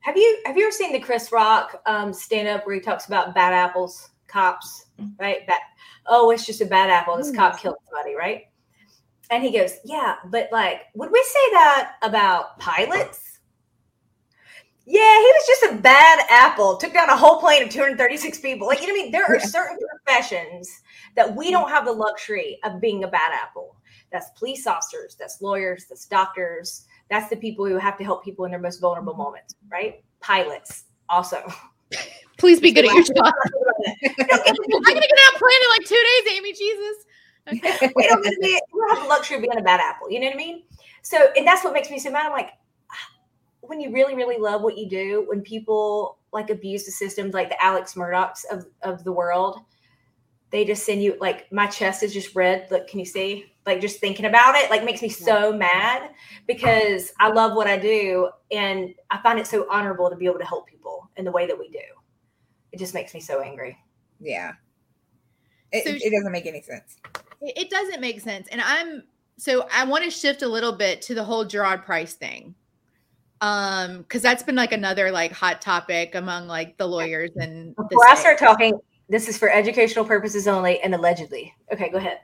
Speaker 3: Have you have you ever seen the Chris Rock um, stand up where he talks about bad apples, cops, mm-hmm. right? Bad, oh, it's just a bad apple. This cop mm. killed somebody, right? And he goes, yeah, but like, would we say that about pilots? Yeah, he was just a bad apple. Took down a whole plane of 236 people. Like, you know what I mean? There are yeah. certain professions that we don't have the luxury of being a bad apple. That's police officers, that's lawyers, that's doctors, that's the people who have to help people in their most vulnerable moments, right? Pilots also.
Speaker 1: Please be good at your job. I'm gonna get out plane in like two days, Amy. Jesus.
Speaker 3: Okay. we, don't, we don't have the luxury of being a bad apple. You know what I mean? So, and that's what makes me so mad. I'm like, when you really, really love what you do, when people like abuse the systems, like the Alex Murdaughs of, of the world, they just send you like my chest is just red. Look, can you see? like just thinking about it like makes me so mad because I love what I do and I find it so honorable to be able to help people in the way that we do. It just makes me so angry.
Speaker 2: Yeah. It, so, it doesn't make any sense.
Speaker 1: It doesn't make sense. And I'm so I want to shift a little bit to the whole Gerard Price thing. Um, because that's been like another like hot topic among like the lawyers and
Speaker 3: before I start talking, this is for educational purposes only and allegedly. Okay, go ahead.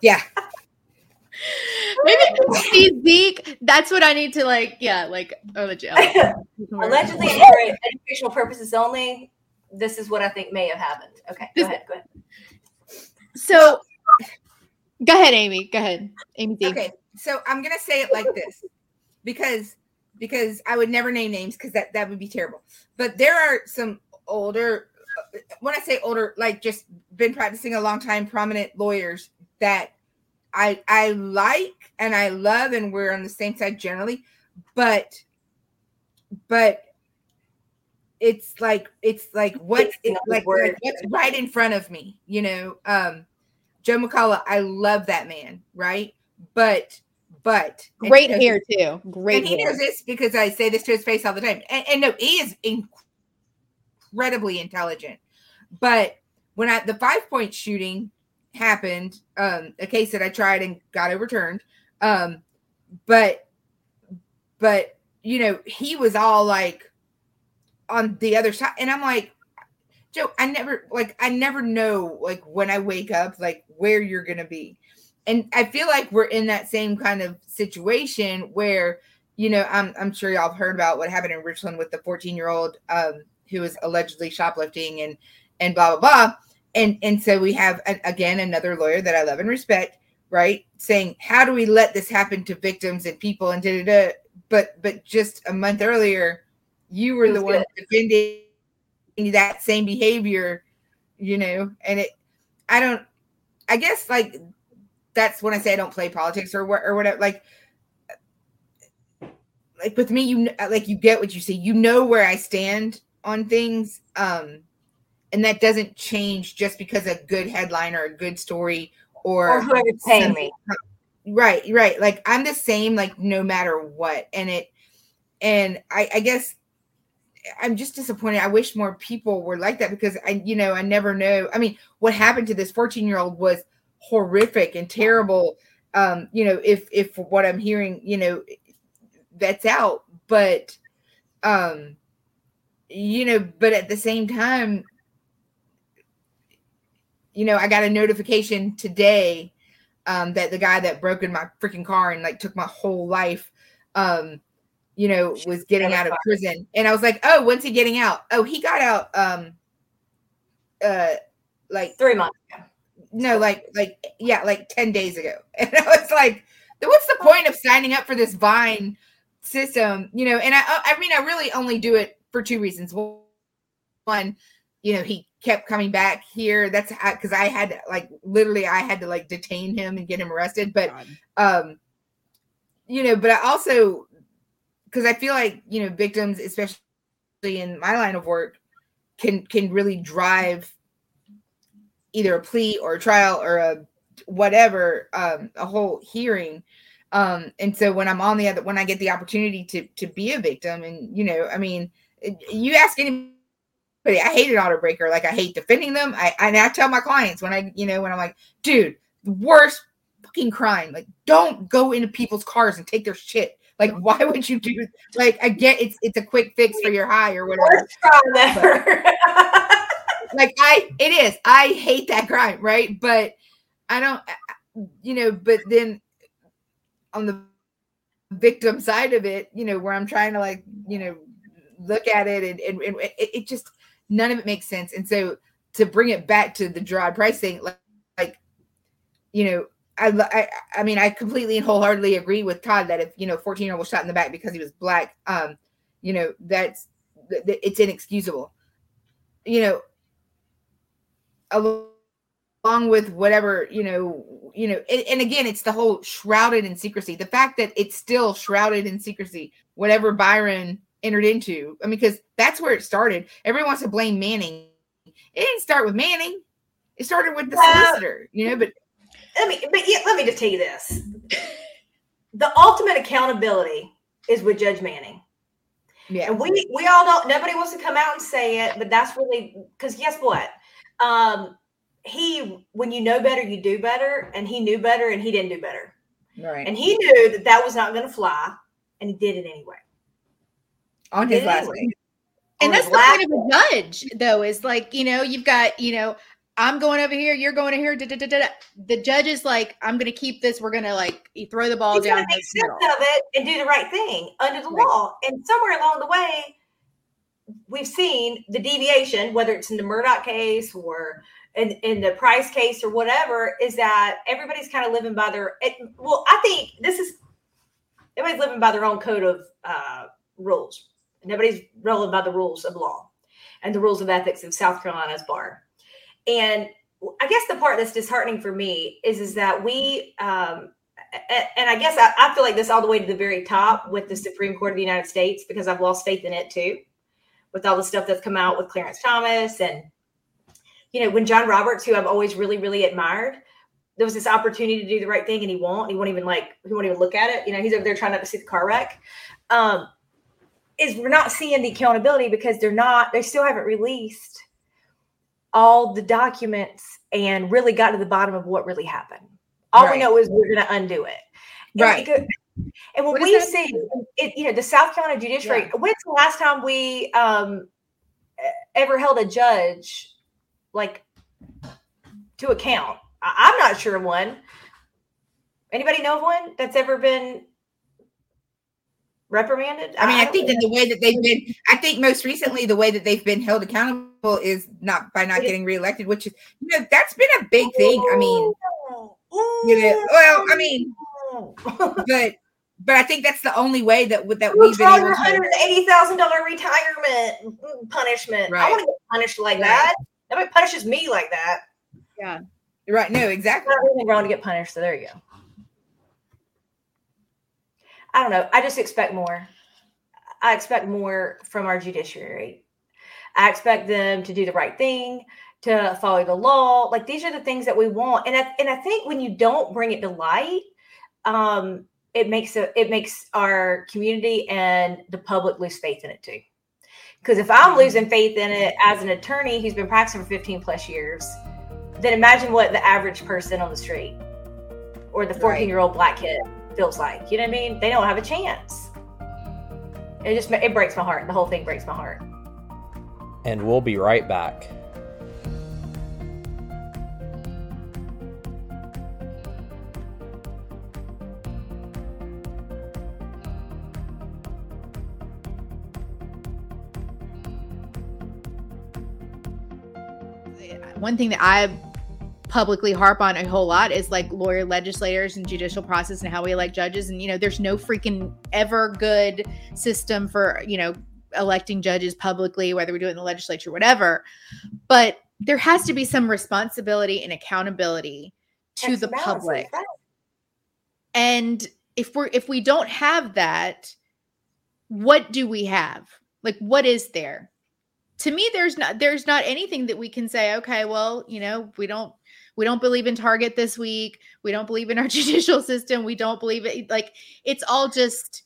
Speaker 2: yeah.
Speaker 1: Maybe see Zeke. That's what I need to like. Yeah, like oh the jail.
Speaker 3: allegedly, for educational purposes only. This is what I think may have happened. Okay, go ahead. Go ahead.
Speaker 1: So, go ahead, Amy. Go ahead, Amy.
Speaker 2: Zeke. Okay, so I'm gonna say it like this because because I would never name names because that that would be terrible. But there are some older uh, when I say older, like just been practicing a long time, prominent lawyers that I I like and I love, and we're on the same side generally, but but it's like it's like what's it, like, like what's right in front of me, you know. Um Joe McCulloch, I love that man, right? But but
Speaker 1: great hair too. Great.
Speaker 2: And he
Speaker 1: hair.
Speaker 2: knows this because I say this to his face all the time. And, and no, he is incredibly intelligent. But when I the five point shooting happened, um, a case that I tried and got overturned. Um, but but you know, he was all like on the other side, and I'm like, Joe, I never like I never know like when I wake up like where you're gonna be. And I feel like we're in that same kind of situation where, you know, I'm I'm sure y'all have heard about what happened in Richland with the 14 year old um, who was allegedly shoplifting and and blah blah blah. And and so we have again another lawyer that I love and respect, right? Saying how do we let this happen to victims and people and da da da. But but just a month earlier, you were the good. one defending that same behavior, you know, and it I don't I guess like that's when I say I don't play politics or what or whatever like like with me you like you get what you see you know where I stand on things um and that doesn't change just because a good headline or a good story or,
Speaker 3: or whoever's paying me
Speaker 2: right right like I'm the same like no matter what and it and I I guess I'm just disappointed. I wish more people were like that because I, you know, I never know. I mean, what happened to this 14 year old was horrific and terrible. Um, you know, if if what I'm hearing, you know, that's out, but um, you know, but at the same time, you know, I got a notification today um that the guy that broke in my freaking car and like took my whole life um you know, was getting out of prison. And I was like, oh, when's he getting out? Oh, he got out um uh like
Speaker 3: three months ago.
Speaker 2: No, like like yeah, like 10 days ago. And I was like, what's the point of signing up for this Vine system? You know, and I I mean I really only do it for two reasons. One, you know, he kept coming back here. That's because I had to, like literally I had to like detain him and get him arrested. But um, you know, but I also because I feel like you know victims, especially in my line of work, can can really drive either a plea or a trial or a whatever um, a whole hearing. Um, and so when I'm on the other, when I get the opportunity to to be a victim, and you know, I mean, you ask anybody, I hate an auto breaker. Like I hate defending them. I and I tell my clients when I, you know, when I'm like, dude, the worst fucking crime. Like, don't go into people's cars and take their shit. Like, why would you do? Like, I get it's it's a quick fix for your high or whatever. like I, it is. I hate that crime, right? But I don't, you know. But then on the victim side of it, you know, where I'm trying to like, you know, look at it and, and, and it, it, just none of it makes sense. And so to bring it back to the Gerard Price thing, like, like you know, I, I, I mean, I completely and wholeheartedly agree with Todd that if you know, 14 year old was shot in the back because he was black, um, you know, that's it's inexcusable. You know, along with whatever you know, you know, and, and again, it's the whole shrouded in secrecy. The fact that it's still shrouded in secrecy, whatever Byron entered into. I mean, because that's where it started. Everyone wants to blame Manning. It didn't start with Manning. It started with the solicitor, you know, but
Speaker 3: let me, but yeah, let me just tell you this: the ultimate accountability is with Judge Manning. Yeah, and we we all don't. Nobody wants to come out and say it, but that's really because guess what? Um, he when you know better, you do better, and he knew better, and he didn't do better,
Speaker 2: Right.
Speaker 3: and he knew that that was not going to fly, and he did it anyway.
Speaker 2: On his
Speaker 3: did
Speaker 2: last name.
Speaker 1: and that's the
Speaker 3: last
Speaker 1: point of a judge though is like you know you've got you know i'm going over here you're going over here da, da, da, da, da. the judge is like i'm gonna keep this we're gonna like throw the ball
Speaker 3: He's
Speaker 1: down the
Speaker 3: make sense
Speaker 1: middle.
Speaker 3: of it and do the right thing under the
Speaker 1: Right.
Speaker 3: law. And somewhere along the way, we've seen the deviation, whether it's in the Murdaugh case or in, in the Price case or whatever, is that everybody's kind of living by their. It, well, I think this is everybody's living by their own code of uh, rules. Nobody's rolling by the rules of law and the rules of ethics of South Carolina's bar. And I guess the part that's disheartening for me is is that we um, and I guess I, I feel like this all the way to the very top with the Supreme Court of the United States because I've lost faith in it too, with all the stuff that's come out with Clarence Thomas and you know when John Roberts, who I've always really really admired, there was this opportunity to do the right thing and he won't. He won't even like he won't even look at it. You know he's over there trying not to see the car wreck. Um, is we're not seeing the accountability because they're not they still haven't released all the documents and really got to the bottom of what really happened. All we know is we're going to undo it. And
Speaker 2: Right.
Speaker 3: because- And when
Speaker 2: What
Speaker 3: we see, it, you know, the South Carolina judiciary, when's the last time we um, ever held a judge like to account? I, I'm not sure of one. Anybody know of one that's ever been reprimanded?
Speaker 2: I mean, I
Speaker 3: don't
Speaker 2: think that the way that they've been, I think most recently the way that they've been held accountable is not by not getting reelected, which is, you know, that's been a big thing. I mean, you know, well, I mean, but but I think that's the only way that would that we've been able to.
Speaker 3: hundred eighty thousand dollar retirement mm, punishment? I want to get punished like
Speaker 2: Right.
Speaker 3: that. Nobody punishes me like that. Yeah.
Speaker 2: Right? No, exactly.
Speaker 3: Not wrong to get punished. So there you go. I don't know. I just expect more. I expect more from our judiciary. I expect them to do the right thing, to follow the law. Like these are the things that we want. And I, and I think when you don't bring it to light, um, it makes a, it makes our community and the public lose faith in it too. Because if I'm losing faith in it as an attorney who's been practicing for 15 plus years, then imagine what the average person on the street or the 14 year old black kid feels like. You know what I mean? They don't have a chance. It just it breaks my heart. The whole thing breaks my heart.
Speaker 4: And we'll be right back.
Speaker 1: one thing that I publicly harp on a whole lot is like lawyer legislators and judicial process and how we elect judges. And you know there's no freaking ever good system for you know electing judges publicly whether we do it in the legislature whatever. But there has to be some responsibility and accountability to
Speaker 3: Checks
Speaker 1: the public. And if we're if we don't have that what do we have? Like what is there? To me there's not there's not anything that we can say okay well you know we don't we don't believe in target this week we don't believe in our judicial system we don't believe it like it's all just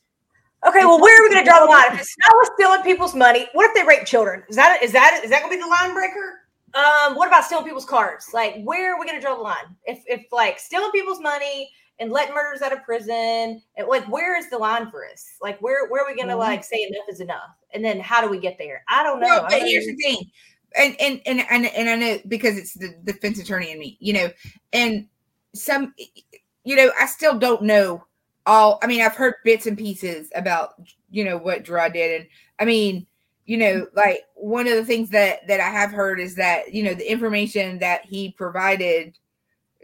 Speaker 3: Okay, well, where are we going to draw the line? If it's not with stealing people's money, what if they rape children? Is that is that is that going to be the line breaker? Um, what about stealing people's cars? Like, where are we going to draw the line? If if like stealing people's money and letting murders out of prison, and like where is the line for us? Like, where where are we going to
Speaker 2: Mhm.
Speaker 3: like say enough is enough? And then how do we get there? I don't know.
Speaker 2: Well, but here's the thing, and and and and and I know because it's the defense attorney in me, you know, and some, you know, I still don't know all. I mean, I've heard bits and pieces about you know what Gerard did, and I mean, you know, like one of the things that that I have heard is that you know the information that he provided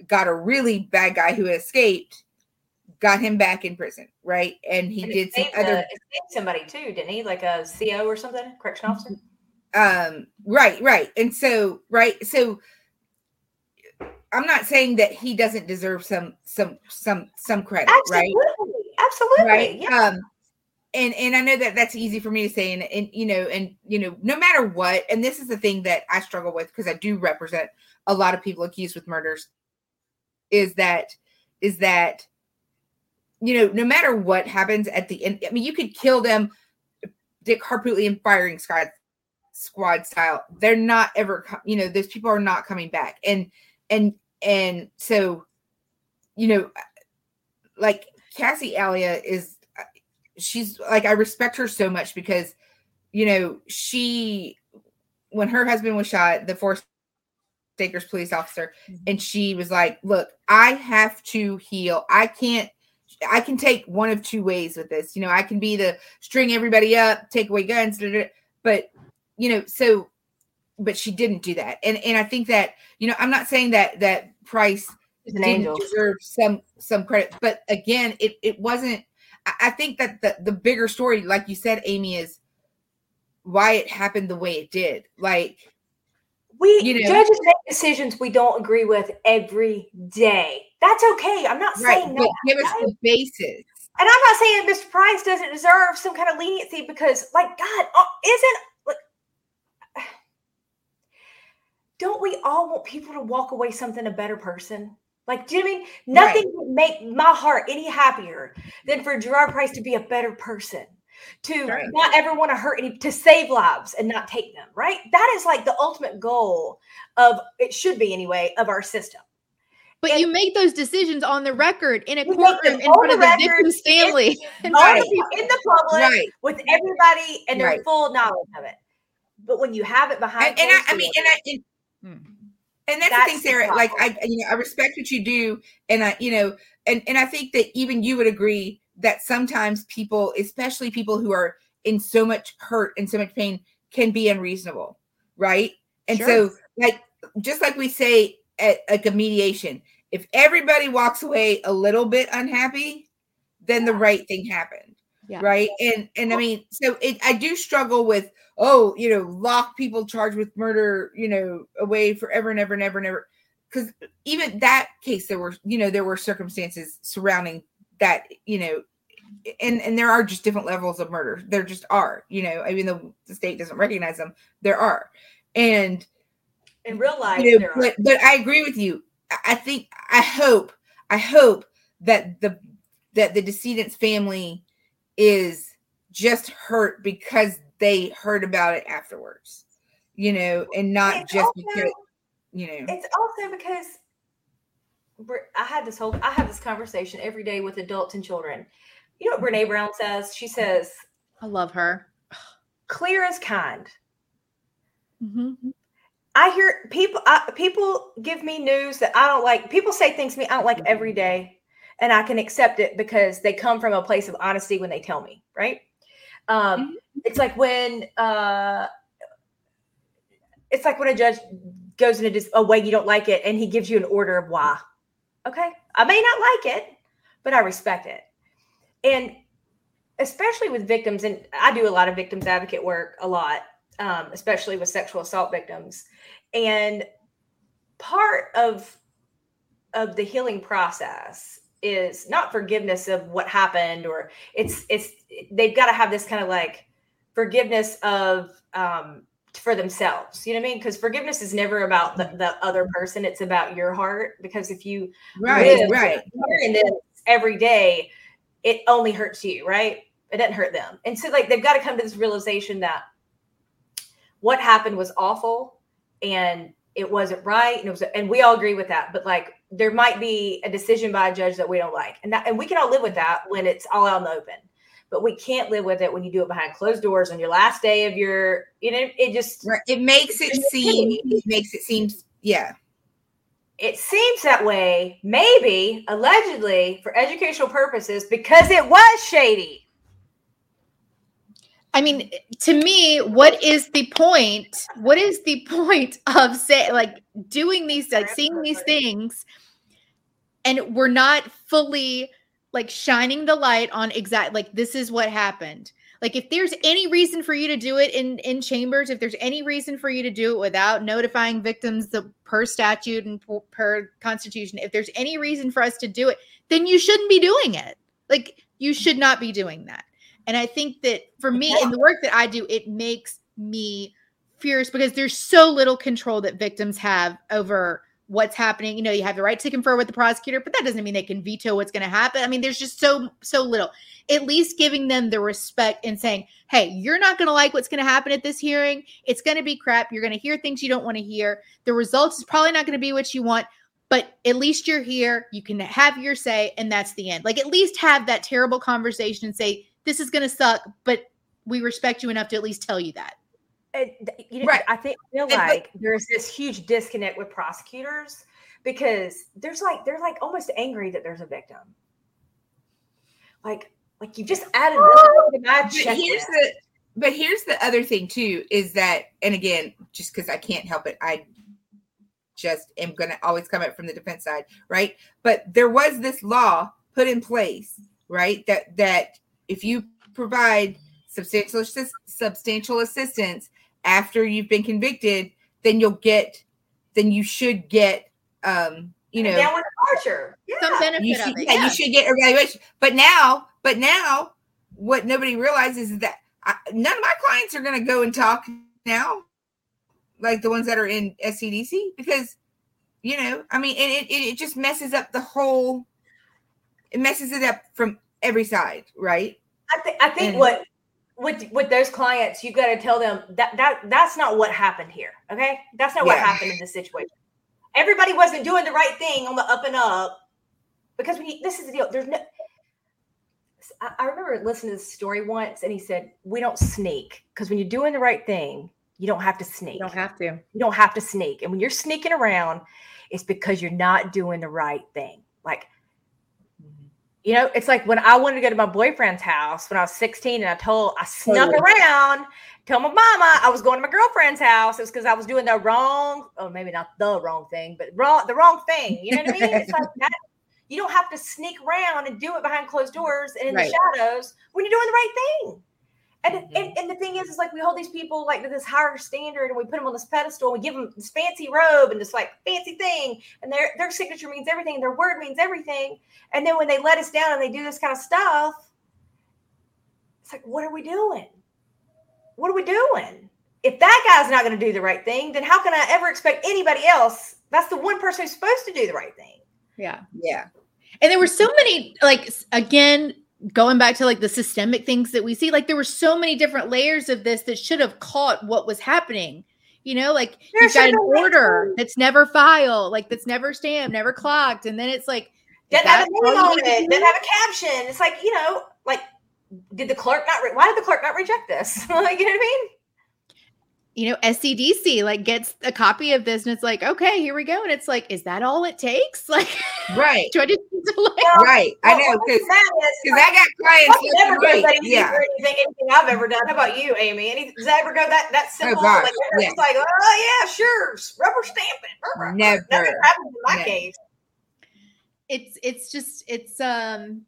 Speaker 2: got a really bad guy who escaped, got him back in prison, right? And he
Speaker 3: and
Speaker 2: did some other
Speaker 3: uh, somebody too, didn't he? Like a CO or something, correction officer.
Speaker 2: Um right right and so right so i'm not saying that he doesn't deserve some some some some credit right
Speaker 3: Absolutely, absolutely.
Speaker 2: right
Speaker 3: Yeah.
Speaker 2: um and and i know that that's easy for me to say and, and you know and you know no matter what and this is the thing that i struggle with because i do represent a lot of people accused with murders is that is that you know no matter what happens at the end i mean you could kill them dick harpootly and firing squad squad style they're not ever you know those people are not coming back. And and and so you know like Kassy Alia is she's like i respect her so much because you know she when her husband was shot the forest Acres police officer mm-hmm. and she was like look i have to heal. I can't i can take one of two ways with this. You know i can be the string everybody up take away guns but you know so but she didn't do that and and i think that you know i'm not saying that that price
Speaker 3: an
Speaker 2: didn't
Speaker 3: angel.
Speaker 2: deserve some some credit but again it it wasn't i, think that the the bigger story like you said amy is why it happened the way it did like
Speaker 3: We
Speaker 2: you know-
Speaker 3: judges make decisions we don't agree with every day. That's okay. I'm not
Speaker 2: right
Speaker 3: saying
Speaker 2: but
Speaker 3: that.
Speaker 2: give us
Speaker 3: right?
Speaker 2: the basis
Speaker 3: And I'm not saying Mr. Price doesn't deserve some kind of leniency because, like, God, uh, isn't like, don't we all want people to walk away something a better person? Like, do you know I mean nothing would make my heart any happier than for Gerard Price to be a better person, to
Speaker 2: Right.
Speaker 3: not ever want to hurt any, to save lives and not take them. Right? That is like the ultimate goal of it should be anyway of our system.
Speaker 5: But
Speaker 3: And-
Speaker 5: you make those decisions on the record in a
Speaker 3: You make them
Speaker 5: courtroom in front of the
Speaker 3: record,
Speaker 5: victim's family. in
Speaker 3: Right. in the public
Speaker 2: right
Speaker 3: with everybody and their full knowledge of it. But when you have it behind,
Speaker 2: and, and I, I mean, and I, and,
Speaker 5: Hmm.
Speaker 2: and that's,
Speaker 3: That's
Speaker 2: the
Speaker 3: the
Speaker 2: thing, Sarah. Like I, you know, I respect what you do, and I, you know, and and I think that even you would agree that sometimes people, especially people who are in so much hurt and so much pain, can be unreasonable, right? And
Speaker 5: Sure.
Speaker 2: so, like, just like we say at like a mediation, if everybody walks away a little bit unhappy, then the right thing happened
Speaker 5: Yeah.
Speaker 2: right and and i mean so it i do struggle with oh you know lock people charged with murder you know away forever and ever and ever and ever because even that case there were you know there were circumstances surrounding that you know and and there are just different levels of murder there just are you know I mean, the state doesn't recognize them there are and
Speaker 3: in real life,
Speaker 2: you know,
Speaker 3: there are.
Speaker 2: but but I agree with you. I think I hope I hope that the that the decedent's family is just hurt because they heard about it afterwards, you know, and not
Speaker 3: It's
Speaker 2: just
Speaker 3: also-
Speaker 2: because you know.
Speaker 3: it's also because I had this whole I have this conversation every day with adults and children. You know what Brene Brown says? She says,
Speaker 5: I love her.
Speaker 3: "Clear as kind."
Speaker 5: Mhm.
Speaker 3: I hear people I, people give me news that I don't like. People say things to me I don't like every day, and I can accept it because they come from a place of honesty when they tell me. Right? Um, It's like when uh, it's like when a judge goes in a, dis- a way you don't like it, and he gives you an order of why. Okay, I may not like it, but I respect it, and especially with victims, and I do a lot of victims advocate work a lot um, especially with sexual assault victims. And part of of the healing process is not forgiveness of what happened, or it's it's they've got to have this kind of like forgiveness of um, for themselves. You know what I mean? Because forgiveness is never about the, the other person; it's about your heart. Because if you
Speaker 2: right,
Speaker 3: live
Speaker 2: right.
Speaker 3: every day, it only hurts you, right? It doesn't hurt them. And so like they've got to come to this realization that what happened was awful and it wasn't right. And it was and we all agree with that. But like there might be a decision by a judge that we don't like. And that and we can all live with that when it's all out in the open. But we can't live with it when you do it behind closed doors on your last day of your, you know, it just
Speaker 2: It makes it seem it makes it seem yeah.
Speaker 3: it seems that way, maybe allegedly for educational purposes, because it was shady.
Speaker 5: I mean, to me, what is the point? What is the point of say like doing these like seeing these things and we're not fully like shining the light on exact like this is what happened. Like if there's any reason for you to do it in in chambers, if there's any reason for you to do it without notifying victims the per statute and per, per constitution, if there's any reason for us to do it, then you shouldn't be doing it. Like you should not be doing that. And I think that for me in the work that I do, it makes me furious because there's so little control that victims have over
Speaker 1: what's happening. You know, you have the right to confer with the prosecutor, but that doesn't mean they can veto what's going to happen. I mean, there's just so so little. At least giving them the respect and saying, "Hey, you're not going to like what's going to happen at this hearing. It's going to be crap. You're going to hear things you don't want to hear. The results is probably not going to be what you want." But at least you're here. You can have your say, and that's the end. Like, at least have that terrible conversation and say, This is going to suck, but we respect you enough to at least tell you that.
Speaker 3: It, you know,
Speaker 2: Right.
Speaker 3: I think I feel
Speaker 2: And- but-
Speaker 3: like there's this huge disconnect with prosecutors because there's like they're like almost angry that there's a victim. Like like you just added this to my
Speaker 2: But here's the but here's the other thing too is that and again just because i can't help it i just am going to always come up from the defense side right but there was this law put in place right that that if you provide substantial assist- substantial assistance after you've been convicted then you'll get then you should get um you know
Speaker 3: downward departure. Yeah.
Speaker 1: Some benefit
Speaker 2: you
Speaker 1: of
Speaker 2: should,
Speaker 1: it.
Speaker 2: yeah,
Speaker 1: yeah.
Speaker 2: you should get evaluation. But now, but now, what nobody realizes is that I, none of my clients are going to go and talk now, like the ones that are in SCDC, because you know, I mean, and it, it it just messes up the whole. It messes it up from every side, right?
Speaker 3: I think I think
Speaker 2: And-
Speaker 3: what with with those clients, you've got to tell them that that that's not what happened here. Okay, that's not what happened in this situation. Everybody wasn't doing the right thing on the up and up because we this is the deal. There's no. I, I remember listening to this story once, and he said, "We don't sneak because when you're doing the right thing, you don't have to sneak.
Speaker 1: You don't have to.
Speaker 3: You don't have to sneak. And when you're sneaking around, it's because you're not doing the right thing. Like, you know, it's like when I wanted to go to my boyfriend's house when I was 16 and I told, I snuck
Speaker 2: Oh.
Speaker 3: around, told my mama I was going to my girlfriend's house. It was because I was doing the wrong, or maybe not the wrong thing, but wrong, the wrong thing. You know what I mean? It's like that. You don't have to sneak around and do it behind closed doors and in
Speaker 1: Right.
Speaker 3: the shadows when you're doing the right thing. And, and mm-hmm. and the thing is, is like we hold these people like to this higher standard, and we put them on this pedestal, and we give them this fancy robe and this like fancy thing, and their their signature means everything, and their word means everything. And then when they let us down and they do this kind of stuff, it's like, what are we doing? What are we doing? If that guy's not going to do the right thing, then how can I ever expect anybody else? That's the one person who's supposed to do the right thing.
Speaker 1: Yeah.
Speaker 2: Yeah.
Speaker 1: And there were so many, like, again, going back to like the systemic things that we see, like, there were so many different layers of this that should have caught what was happening. You know, like,
Speaker 3: There
Speaker 1: you've got an
Speaker 3: have been
Speaker 1: order that's never filed, like, that's never stamped, never clocked. And then it's like,
Speaker 3: Doesn't have a name on it.
Speaker 1: do?
Speaker 3: Doesn't have a caption. It's like you know, like did the clerk not? Re- why did the clerk not reject this? like you know what I mean?
Speaker 1: You know, SCDC like gets a copy of this and it's like, okay, here we go. And it's like, is that all it takes? Like,
Speaker 2: Right.
Speaker 1: do I just need to like,
Speaker 3: Well,
Speaker 2: Right. I
Speaker 3: Well,
Speaker 2: know
Speaker 3: what's
Speaker 2: because
Speaker 3: that is,
Speaker 2: because I got clients.
Speaker 3: Never
Speaker 2: right.
Speaker 3: that
Speaker 2: Yeah.
Speaker 3: anything, anything I've ever done. How about you, Amy? Any, does that ever go that that simple?
Speaker 2: gosh,
Speaker 3: like, it's like, oh yeah, sure, rubber stamping. it.
Speaker 2: Never.
Speaker 3: Never happened in my
Speaker 2: Never.
Speaker 3: case.
Speaker 1: it's it's just it's um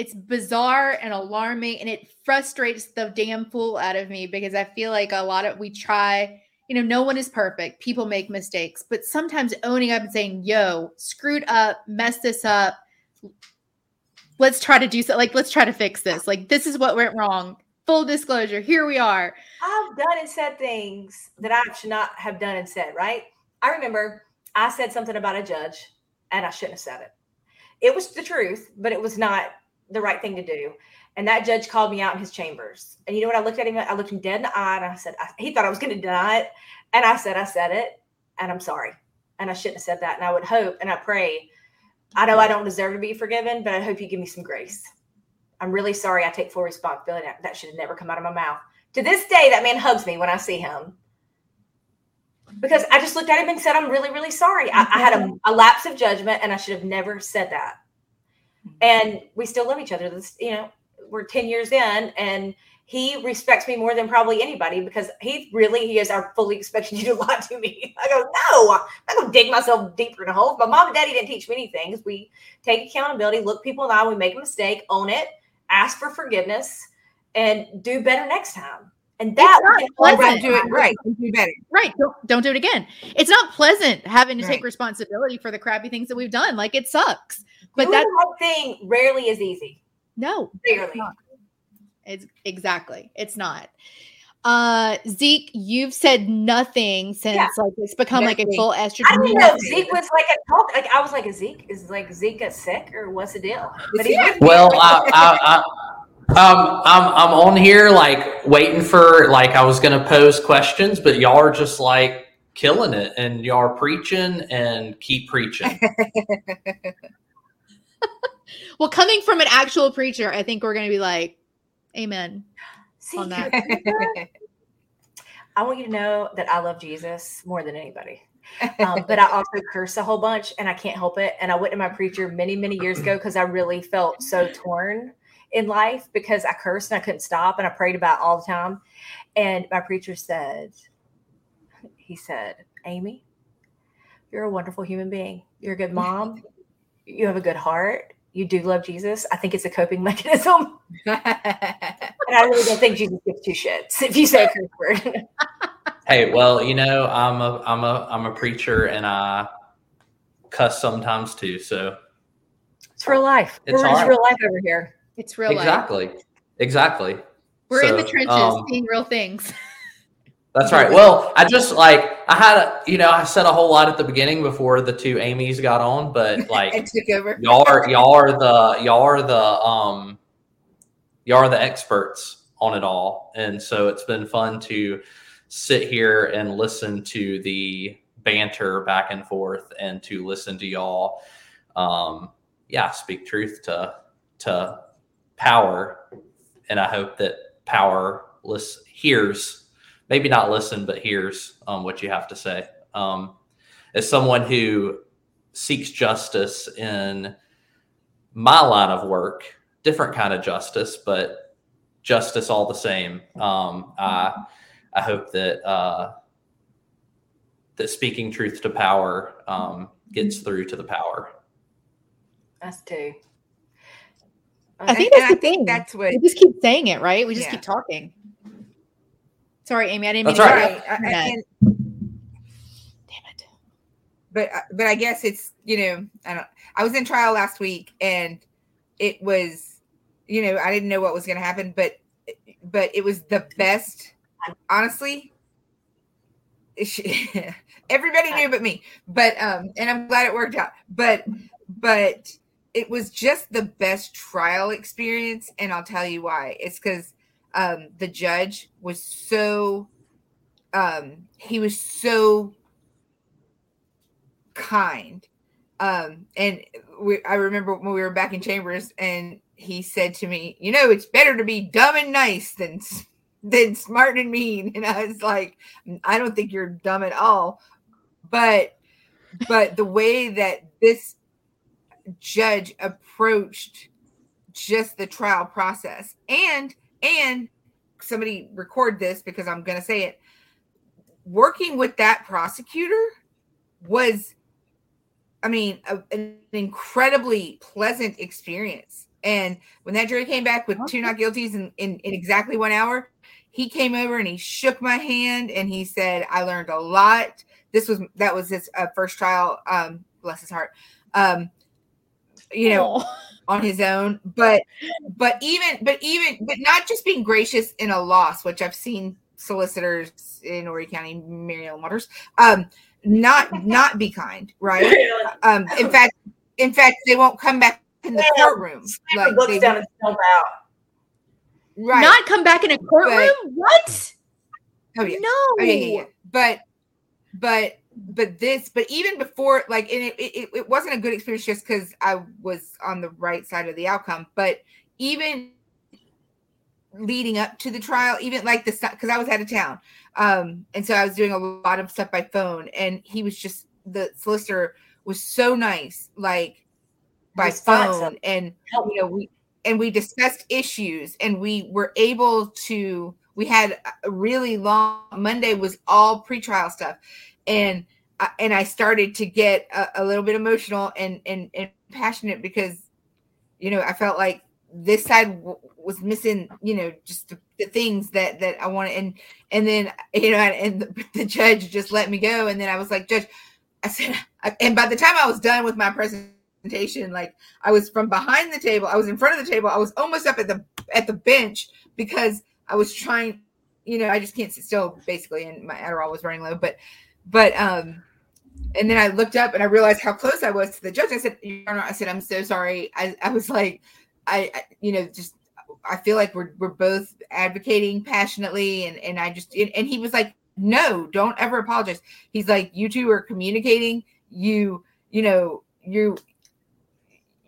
Speaker 1: it's bizarre and alarming and it frustrates the damn fool out of me because I feel like a lot of we try, you know, no one is perfect. People make mistakes, but sometimes owning up and saying, yo, screwed up, messed this up. Let's try to do so. Like, let's try to fix this. Like, this is what went wrong. Full disclosure, here we are.
Speaker 3: I've done and said things that I should not have done and said, right? I remember I said something about a judge and I shouldn't have said it. It was the truth, but it was not the right thing to do. And that judge called me out in his chambers. And you know what? I looked at him, I looked him dead in the eye and I said, I, he thought I was going to deny it. And I said, I said it and I'm sorry. And I shouldn't have said that. And I would hope and I pray. I know I don't deserve to be forgiven, but I hope you give me some grace. I'm really sorry. I take full responsibility. That, should have never come out of my mouth. To this day, that man hugs me when I see him because I just looked at him and said, I'm really, really sorry. I, I had a, a lapse of judgment and I should have never said that. And we still love each other. This, you know, we're 10 years in and he respects me more than probably anybody because he really, he is, I fully expect you to lie to me. I go, no, I'm to dig myself deeper in a hole. My mom and daddy didn't teach me anything. We take accountability, look people in the eye, we make a mistake, own it, ask for forgiveness, and do better next time. And that
Speaker 1: not
Speaker 3: we can
Speaker 2: Or
Speaker 3: all
Speaker 1: pleasant.
Speaker 2: do it right. Do better.
Speaker 1: Right. Don't, don't do it again. It's not pleasant having to take responsibility for the crappy things that we've done. Like, it sucks. But
Speaker 3: that
Speaker 1: that's
Speaker 3: right thing rarely is easy.
Speaker 1: no,
Speaker 3: Rarely.
Speaker 1: not. It's exactly. It's not.
Speaker 5: Uh, Zeke, you've said nothing since
Speaker 3: Yeah.
Speaker 5: like it's become like a
Speaker 2: Nothing.
Speaker 5: full
Speaker 3: I
Speaker 5: estrogen.
Speaker 3: didn't know Zeke was like a talk. Like I was like, Zeke is like Zeke a sick or what's the deal? But he's with me.
Speaker 6: Well, I, I, I, um, I'm I'm on here like waiting for like I was gonna pose questions, but y'all are just like killing it, and y'all are preaching and keep preaching.
Speaker 5: Well, coming from an actual preacher, I think we're gonna be like, Amen.
Speaker 3: See,
Speaker 5: on that.
Speaker 3: I want you to know that I love Jesus more than anybody. Um, but I also curse a whole bunch and I can't help it. And I went to my preacher many, many years ago because I really felt so torn in life because I cursed and I couldn't stop and I prayed about all the time. And my preacher said, he said, Amy, you're a wonderful human being. You're a good mom. You have a good heart. You do love Jesus. I think it's a coping mechanism. And I really don't think Jesus gives two shits if you say a curse word.
Speaker 6: hey, well, you know, I'm a I'm a I'm a preacher, and I cuss sometimes too. So
Speaker 3: It's real life.
Speaker 6: It's
Speaker 3: real life over here.
Speaker 5: It's real life.
Speaker 6: exactly, exactly.
Speaker 5: We're in the trenches,
Speaker 6: um,
Speaker 5: seeing real things.
Speaker 6: That's right. Well, I just like I had a, you know I said a whole lot at the beginning before the two Amy's got on, but like
Speaker 2: took over.
Speaker 6: y'all are y'all are the y'all are the um y'all are the experts on it all, and so it's been fun to sit here and listen to the banter back and forth, and to listen to y'all, um, yeah, speak truth to to power, and I hope that power lis- hears maybe not listen, but hears um, what you have to say. Um, as someone who seeks justice in my line of work, different kind of justice, but justice all the same. Um, I I hope that uh, that speaking truth to power um, gets through to the power.
Speaker 3: Us too.
Speaker 5: I think
Speaker 2: And
Speaker 5: that's
Speaker 2: I
Speaker 5: the
Speaker 2: think
Speaker 5: thing.
Speaker 2: that's what
Speaker 5: we just keep saying it, right? We just
Speaker 2: Yeah.
Speaker 5: keep talking. Sorry, Amy. I didn't
Speaker 6: That's
Speaker 5: mean to
Speaker 6: right.
Speaker 5: interrupt.
Speaker 2: I- I- and-
Speaker 5: Damn it.
Speaker 2: but uh, but I guess it's you know I don't. I was in trial last week and it was you know I didn't know what was going to happen, but but it was the best. Honestly, everybody knew but me. But um, and I'm glad it worked out. But but it was just the best trial experience, and I'll tell you why. It's because um, the judge was so um, he was so kind. Um, and we, I remember when we were back in chambers, and he said to me, "You know, it's better to be dumb and nice than than smart and mean." And I was like, "I don't think you're dumb at all," but but the way that this judge approached just the trial process. And and somebody record this because I'm going to say it. Working with that prosecutor was i mean a- an incredibly pleasant experience. And when that jury came back with two not guilties in, in, in exactly one hour he came over and he shook my hand and he said i learned a lot. This was that was his uh, first trial um bless his heart. Um you know
Speaker 5: Oh.
Speaker 2: on his own but but even but even but not just being gracious in a loss which i've seen solicitors in Horry County, Mariel Waters, um, not not be kind, right? Um, in fact, in fact, they won't come back in the
Speaker 3: Yeah.
Speaker 2: courtroom.
Speaker 3: Like
Speaker 2: Like
Speaker 3: books
Speaker 2: they,
Speaker 3: down and jump out.
Speaker 2: right?
Speaker 5: Not come back in a courtroom? what?
Speaker 2: oh yeah,
Speaker 5: No.
Speaker 2: oh yeah, yeah, yeah. But but but this, but even before, like, and it it, it wasn't a good experience just because I was on the right side of the outcome, but even leading up to the trial, even like the because I was out of town, um, and so I was doing a lot of stuff by phone, and he was just the solicitor was so nice, like by
Speaker 3: Responsive.
Speaker 2: phone, and you know we and we discussed issues, and we were able to. We had a really long Monday was all pretrial stuff, and I, and I started to get a, a little bit emotional and and and passionate because you know I felt like this side w- was missing you know just the, the things that that I wanted and and then you know and the, the judge just let me go and then I was like judge I said and by the time I was done with my presentation like I was from behind the table I was in front of the table I was almost up at the at the bench because I was trying you know, I just can't sit still basically, and my Adderall was running low. But, but, um, and then I looked up and I realized how close I was to the judge. I said, I said, I'm so sorry. I, I was like, I, I, you know, just I feel like we're we're both advocating passionately, and and I just and he was like, no, don't ever apologize. He's like, you two are communicating. You you know you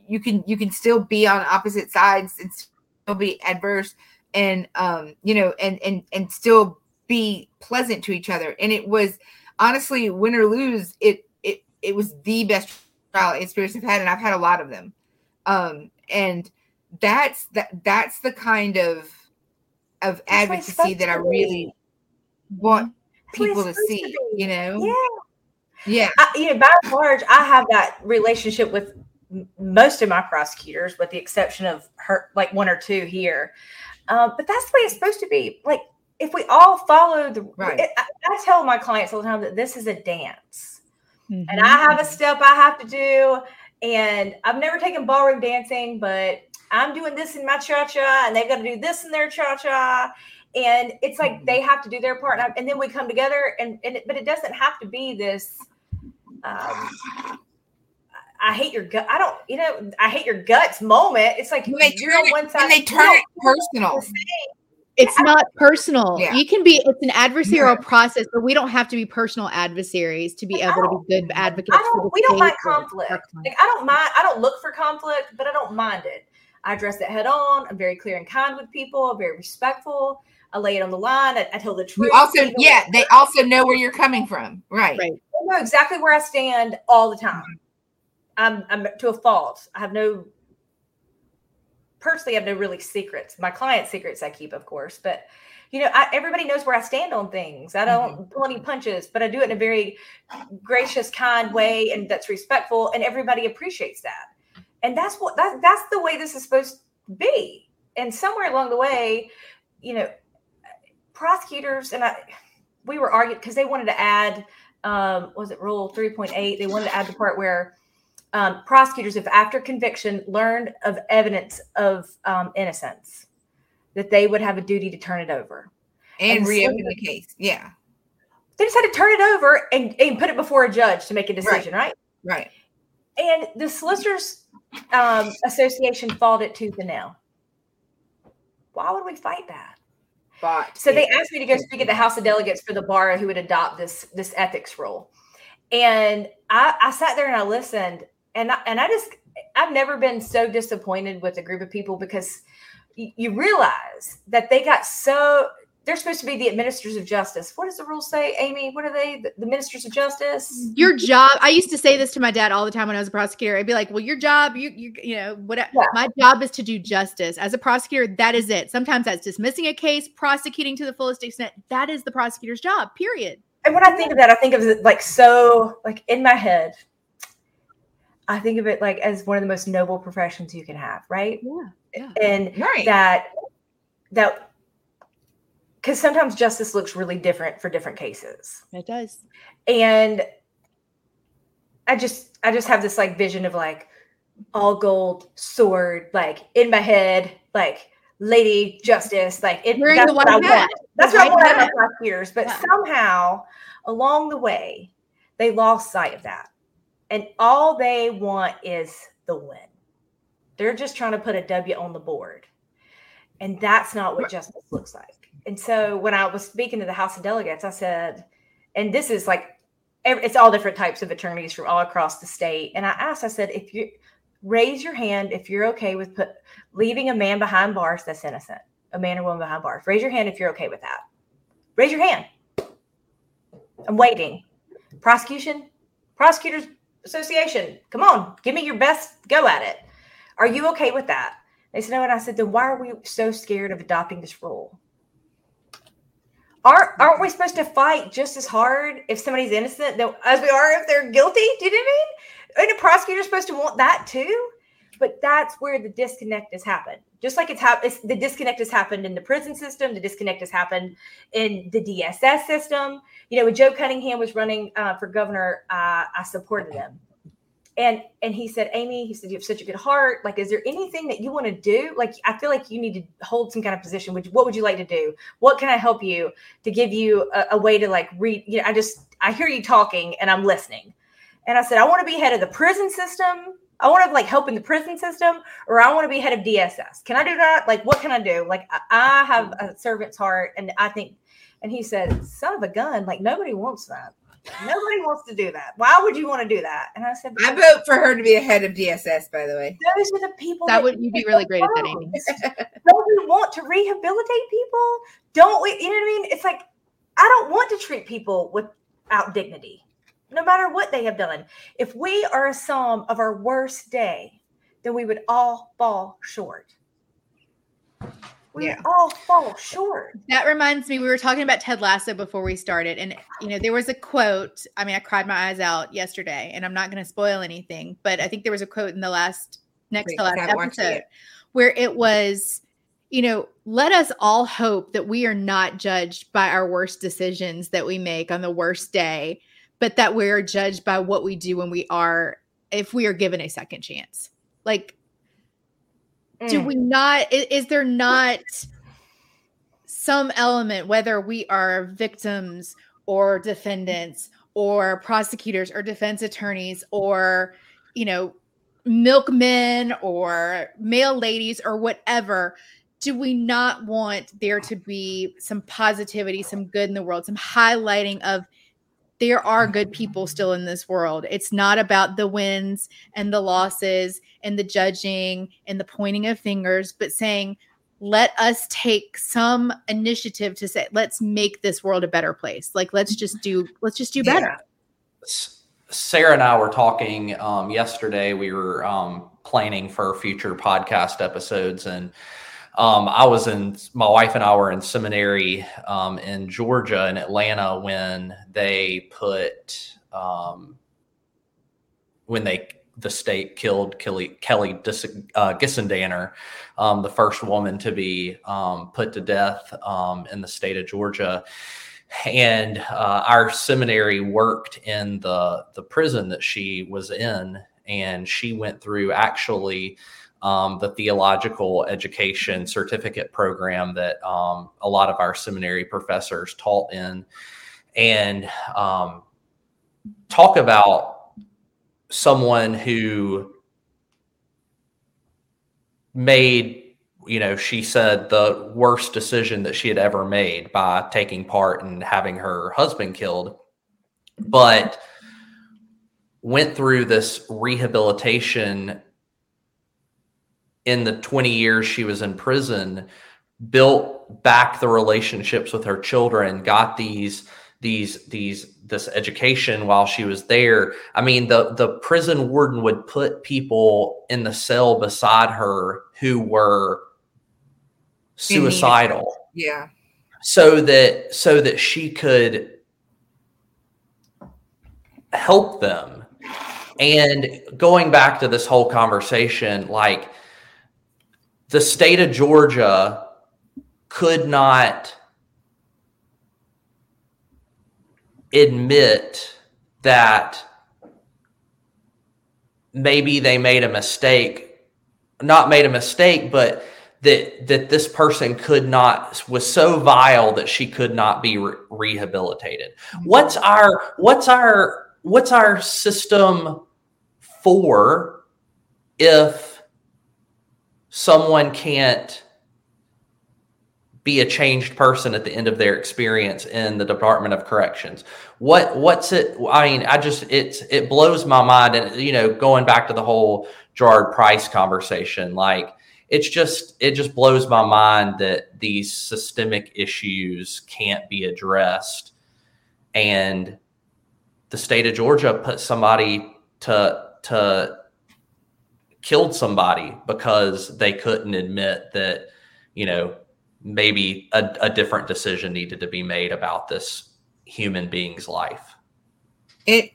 Speaker 2: you can you can still be on opposite sides and still be adverse and um you know and and and still be pleasant to each other and it was honestly win or lose it it it was the best trial experience i've had and i've had a lot of them. Um and that's that that's the kind of of advocacy that i really want people to see to you know?
Speaker 3: Yeah.
Speaker 2: Yeah.
Speaker 3: I, you know by and large i have that relationship with most of my prosecutors with the exception of her like one or two here. Um, but that's the way it's supposed to be. Like if we all follow the
Speaker 2: right
Speaker 3: it, I, I, tell my clients all the time that this is a dance mm-hmm. and i have a step i have to do and i've never taken ballroom dancing but i'm doing this in my cha-cha and they've got to do this in their cha-cha and it's like they have to do their part and, I, and then we come together and, and it, but it doesn't have to be this um, I hate your gut. I don't, you know, I hate your guts moment. It's like
Speaker 2: when they turn it, one side, when they turn it personal.
Speaker 5: It's yeah. not personal. Yeah. You can be. It's an adversarial yeah. process, but we don't have to be personal adversaries to be able to be good advocates.
Speaker 3: we don't mind conflict. Like I don't mind. I don't look for conflict, but I don't mind it. I address it head on. I'm very clear and kind with people. I'm very respectful. I lay it on the line. I, I tell the truth.
Speaker 2: You also, yeah, they also know where you're coming from. Right. Right.
Speaker 3: They know exactly where I stand all the time. I'm, I'm to a fault. I have no personally I have no really secrets. My client secrets I keep, of course, but you know, I, everybody knows where I stand on things. I don't mm-hmm. pull any punches, but I do it in a very gracious, kind way, and that's respectful, and everybody appreciates that. And that's what that that's the way this is supposed to be. And somewhere along the way, you know, prosecutors and I, we were arguing because they wanted to add, um, was it Rule three point eight? They wanted to add the part where um, prosecutors, if after conviction learned of evidence of um, innocence, that they would have a duty to turn it over
Speaker 2: and, and reopen the case. Yeah.
Speaker 3: They just had to turn it over and, and put it before a judge to make a decision, right?
Speaker 2: Right. right.
Speaker 3: And the Solicitors um, Association fought it tooth and nail. Why would we fight that?
Speaker 2: But
Speaker 3: so they asked me to go speak at the House of Delegates for the bar who would adopt this this ethics rule. And I, I sat there and I listened and I, and I just I've never been so disappointed with a group of people because y- you realize that they got so they're supposed to be the administrators of justice. What does the rule say, Amy? What are they? The, the, ministers of justice?
Speaker 5: Your job. I used to say this to my dad all the time when I was a prosecutor. I'd be like, "Well, your job, you, you, you know, what? Yeah. My job is to do justice. As a prosecutor, that is it. Sometimes that's dismissing a case, prosecuting to the fullest extent. That is the prosecutor's job. Period.
Speaker 3: And when I think of that, I think of it like so, like in my head. I think of it like as one of the most noble professions you can have, right?
Speaker 5: Yeah. yeah.
Speaker 3: And right. that that because sometimes justice looks really different for different cases.
Speaker 5: It does.
Speaker 3: And I just I just have this like vision of like all gold sword, like in my head, like lady justice, like it, that's what I want. That's what I want out of my prosecutors. But yeah. somehow along the way, they lost sight of that and all they want is the win. They're just trying to put a W on the board. And that's not what justice looks like. And so when I was speaking to the House of Delegates, I said, and this is like, it's all different types of attorneys from all across the state. And I asked, I said, if you raise your hand, if you're okay with put, leaving a man behind bars that's innocent, a man or woman behind bars, raise your hand if you're okay with that. Raise your hand. I'm waiting. Prosecution, prosecutors, association. Come on, give me your best go at it. Are you okay with that? They said, no. And I said, then why are we so scared of adopting this rule? Aren't, aren't we supposed to fight just as hard if somebody's innocent as we are if they're guilty? Do you know what I mean? And a prosecutor's supposed to want that too? But that's where the disconnect has happened. Just like it's happened, the disconnect has happened in the prison system. The disconnect has happened in the DSS system. You know, when Joe Cunningham was running uh, for governor, uh, I supported him. and and he said amy he said you have such a good heart like is there anything that you want to do like i feel like you need to hold some kind of position which what would you like to do what can i help you to give you a, a way to like read you know i just i hear you talking and i'm listening and i said i want to be head of the prison system i want to like help in the prison system or i want to be head of dss can i do that like what can i do like i, I have a servant's heart and i think and he said son of a gun like nobody wants that Nobody wants to do that. Why would you want to do that? And I said,
Speaker 2: I vote for her to be a head of DSS. By the way,
Speaker 3: those are the people
Speaker 1: that, that would you'd be really great at that, Amy.
Speaker 3: Don't we want to rehabilitate people? Don't we? You know what I mean? It's like I don't want to treat people without dignity, no matter what they have done. If we are a psalm of our worst day, then we would all fall short we yeah. all fall short.
Speaker 1: That reminds me, we were talking about Ted Lasso before we started, and you know, there was a quote. I mean, I cried my eyes out yesterday, and I'm not going to spoil anything, but I think there was a quote in the last next to last episode where it was, you know, let us all hope that we are not judged by our worst decisions that we make on the worst day, but that we are judged by what we do when we are, if we are given a second chance. Like do mm. we not is, is there not some element whether we are victims or defendants or prosecutors or defense attorneys or you know milkmen or mail ladies or whatever do we not want there to be some positivity some good in the world some highlighting of there are good people still in this world. It's not about the wins and the losses and the judging and the pointing of fingers, but saying, let us take some initiative to say, let's make this world a better place. Like, let's just do, let's just do better.
Speaker 6: Yeah. Sarah and I were talking um, yesterday. We were um, planning for future podcast episodes, and um, I was in, my wife and I were in seminary um, in Georgia in Atlanta when they put, um, when they, the state killed Kelly, Kelly uh, Gissendaner, um, the first woman to be um, put to death um, in the state of Georgia. And uh, our seminary worked in the, the prison that she was in, and she went through actually um, the theological education certificate program that um, a lot of our seminary professors taught in, and um, talk about someone who made, you know, she said the worst decision that she had ever made by taking part in having her husband killed, but went through this rehabilitation in the 20 years she was in prison built back the relationships with her children got these these these this education while she was there. I mean the the prison warden would put people in the cell beside her who were suicidal.
Speaker 2: Yeah.
Speaker 6: So that so that she could help them. And going back to this whole conversation like the state of Georgia could not admit that maybe they made a mistake not made a mistake but that that this person could not was so vile that she could not be re- rehabilitated. What's our what's our what's our system for if someone can't be a changed person at the end of their experience in the Department of Corrections. What what's it? I mean, I just it's it blows my mind, and you know, going back to the whole Gerard Price conversation, like it's just it just blows my mind that these systemic issues can't be addressed, and the state of Georgia put somebody to to killed somebody because they couldn't admit that, you know, maybe a, a different decision needed to be made about this human being's life.
Speaker 2: It,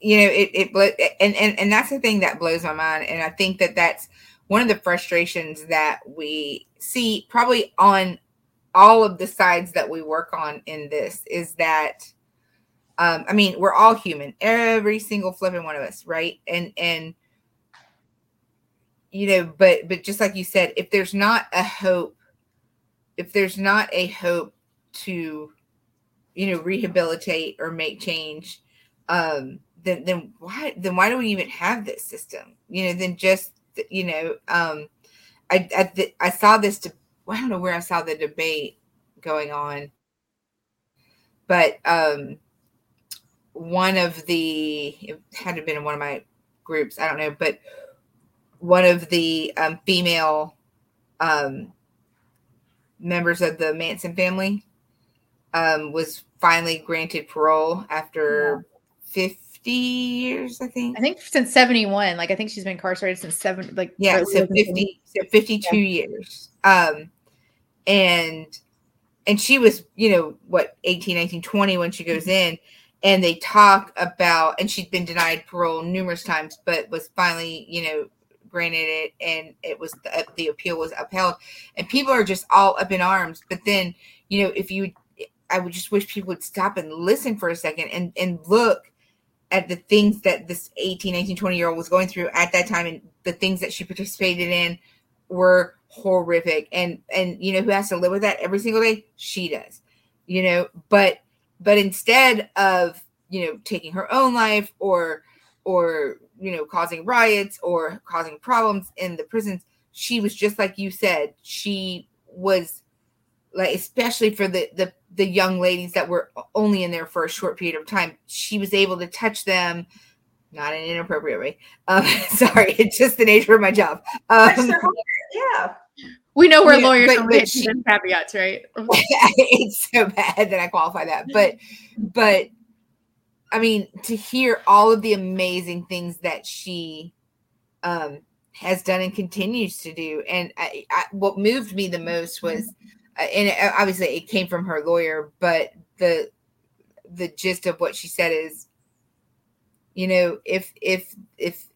Speaker 2: you know, it, it, and, and, and that's the thing that blows my mind. And I think that that's one of the frustrations that we see probably on all of the sides that we work on in this is that Um, I mean, we're all human, every single flipping one of us, right? And and you know, but but just like you said, if there's not a hope, if there's not a hope to, you know, rehabilitate or make change, um, then then why then why do we even have this system? You know, then just you know, um, I I, I saw this. De- I don't know where I saw the debate going on, but um, one of the it had to been in one of my groups. I don't know, but one of the um, female um, members of the Manson family um, was finally granted parole after yeah. 50 years, I think.
Speaker 5: I think since 71. Like, I think she's been incarcerated since seven, like,
Speaker 2: yeah, so 50, so 52 yeah. years. Um, and, and she was, you know, what, 18, 19, 20 when she goes in. And they talk about, and she'd been denied parole numerous times, but was finally, you know, granted it and it was the, the appeal was upheld. And people are just all up in arms. But then you know if you i would just wish people would stop and listen for a second and and look at the things that this 18 19 20 year old was going through at that time and the things that she participated in were horrific. And and you know who has to live with that every single day? She does you know but but instead of you know taking her own life or or you know causing riots or causing problems in the prisons she was just like you said she was like especially for the the the young ladies that were only in there for a short period of time she was able to touch them not in an inappropriate way. Um sorry it's just the nature of my job. Um,
Speaker 3: yeah.
Speaker 5: We know we're yeah, lawyers but, but she, caveats right?
Speaker 2: It's so bad that i qualify that but but I mean, to hear all of the amazing things that she um, has done and continues to do, and I, I, what moved me the most was, uh, and obviously it came from her lawyer, but the the gist of what she said is, you know, if if if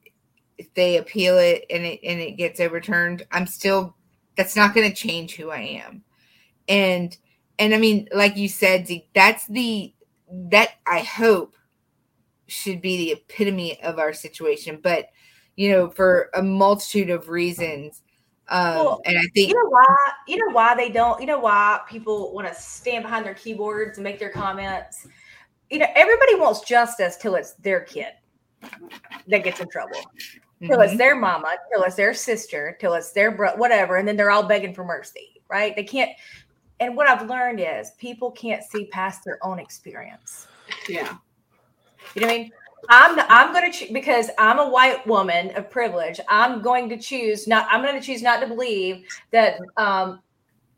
Speaker 2: if they appeal it and it and it gets overturned, I'm still that's not going to change who I am, and and I mean, like you said, that's the that I hope should be the epitome of our situation, but you know, for a multitude of reasons. Um, well, and I think
Speaker 3: you know why you know why they don't you know why people want to stand behind their keyboards and make their comments. You know, everybody wants justice till it's their kid that gets in trouble. Mm-hmm. Till it's mm-hmm. their mama, till it's their sister, till it's their bro, whatever, and then they're all begging for mercy, right? They can't. And what I've learned is people can't see past their own experience.
Speaker 2: Yeah.
Speaker 3: You know what I mean? I'm I'm going to choose because I'm a white woman of privilege. I'm going to choose not. I'm going to choose not to believe that um,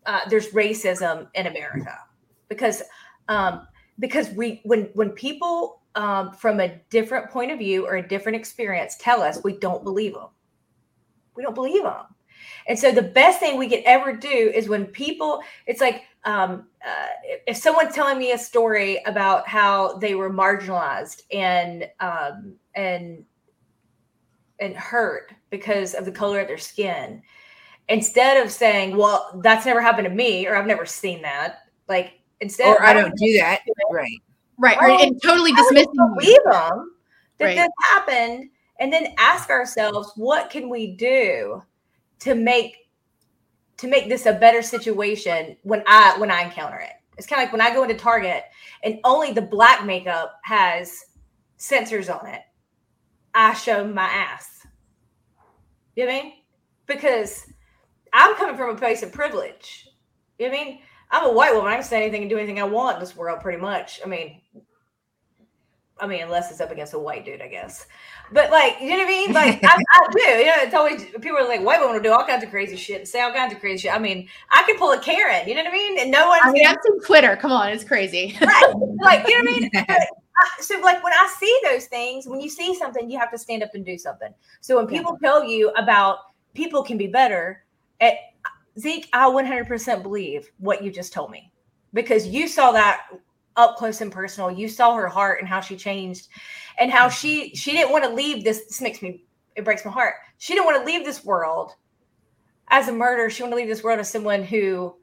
Speaker 3: uh, there's racism in America because um, because we when when people um, from a different point of view or a different experience tell us we don't believe them. We don't believe them. And so the best thing we can ever do is when people, it's like um, uh, if someone's telling me a story about how they were marginalized and um, and and hurt because of the color of their skin, instead of saying, "Well, that's never happened to me," or "I've never seen that," like instead,
Speaker 2: or I don't do that, right,
Speaker 5: right, right, and totally dismissing
Speaker 3: believe them that right. this happened, and then ask ourselves, what can we do to make to make this a better situation when I when I encounter it. It's kind of like when I go into Target and only the black makeup has sensors on it. I show my ass. You know what I mean? Because I'm coming from a place of privilege. You know what I mean? I'm a white woman. I can say anything and do anything I want in this world, pretty much. I mean, I mean, unless it's up against a white dude, I guess. But like, you know what I mean? Like, I, I, do. You know, it's always people are like, white women will do all kinds of crazy shit and say all kinds of crazy shit. I mean, I can pull a Karen. You know what I mean? And no one.
Speaker 5: I mean, I've Twitter. Come on, it's crazy.
Speaker 3: Right. Like, you know what I mean? But, uh, so, like, when I see those things, when you see something, you have to stand up and do something. So, when people tell you about people can be better, at Zeke, I 100% believe what you just told me because you saw that up close and personal. You saw her heart and how she changed and how she she didn't want to leave this this makes me it breaks my heart. She didn't want to leave this world as a murderer. She wanted to leave this world as someone who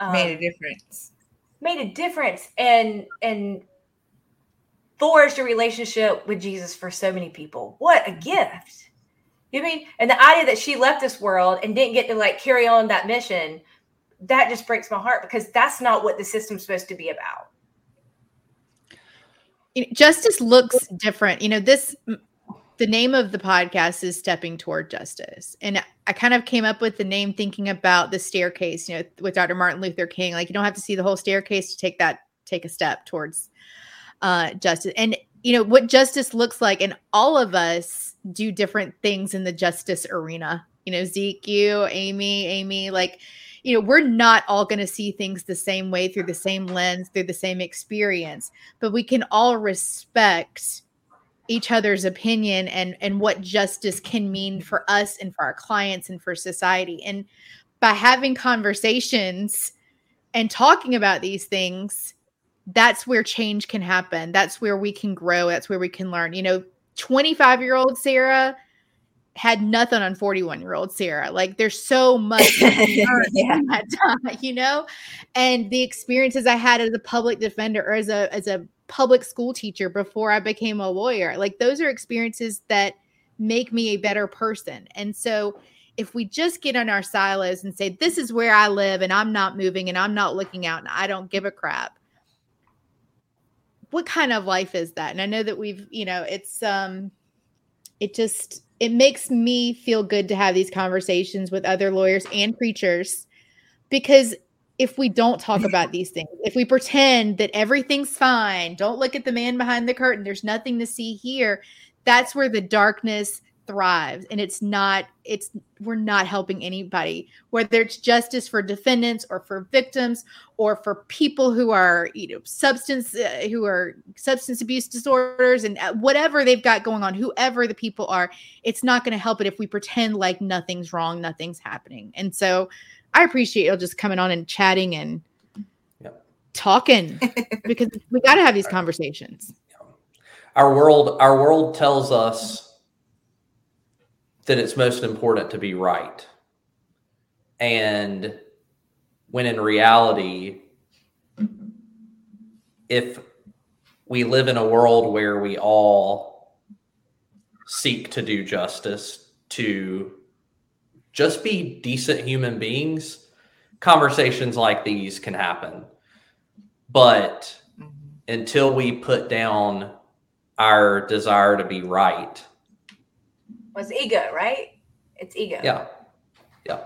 Speaker 2: um, made a difference.
Speaker 3: Made a difference and and forged a relationship with Jesus for so many people. What a gift. You know I mean? And the idea that she left this world and didn't get to like carry on that mission, that just breaks my heart because that's not what the system's supposed to be about.
Speaker 1: Justice looks different. You know, this the name of the podcast is Stepping Toward Justice. And I kind of came up with the name thinking about the staircase, you know, with Dr. Martin Luther King. Like you don't have to see the whole staircase to take that take a step towards uh, justice. And you know what justice looks like, and all of us do different things in the justice arena. You know, Zeke, you, Amy, Amy, like you know, we're not all going to see things the same way through the same lens, through the same experience, but we can all respect each other's opinion and and what justice can mean for us and for our clients and for society. And by having conversations and talking about these things, that's where change can happen. That's where we can grow. That's where we can learn. You know, 25 year old Sarah had nothing on 41 year old Sarah. Like there's so much yeah. time, you know? And the experiences I had as a public defender or as a as a public school teacher before I became a lawyer, like those are experiences that make me a better person. And so if we just get in our silos and say, This is where I live and I'm not moving and I'm not looking out and I don't give a crap, what kind of life is that? And I know that we've, you know, it's um it just it makes me feel good to have these conversations with other lawyers and preachers because if we don't talk about these things, if we pretend that everything's fine, don't look at the man behind the curtain, there's nothing to see here, that's where the darkness thrives and it's not it's we're not helping anybody whether it's justice for defendants or for victims or for people who are you know substance uh, who are substance abuse disorders and uh, whatever they've got going on whoever the people are it's not going to help it if we pretend like nothing's wrong nothing's happening. And so i appreciate you just coming on and chatting and yep. talking because we got to have these conversations.
Speaker 6: Our world our world tells us that it's most important to be right. And when in reality, if we live in a world where we all seek to do justice, to just be decent human beings, conversations like these can happen. But mm-hmm. until we put down our desire to be right,
Speaker 3: was ego, right? It's ego.
Speaker 6: Yeah. Yeah.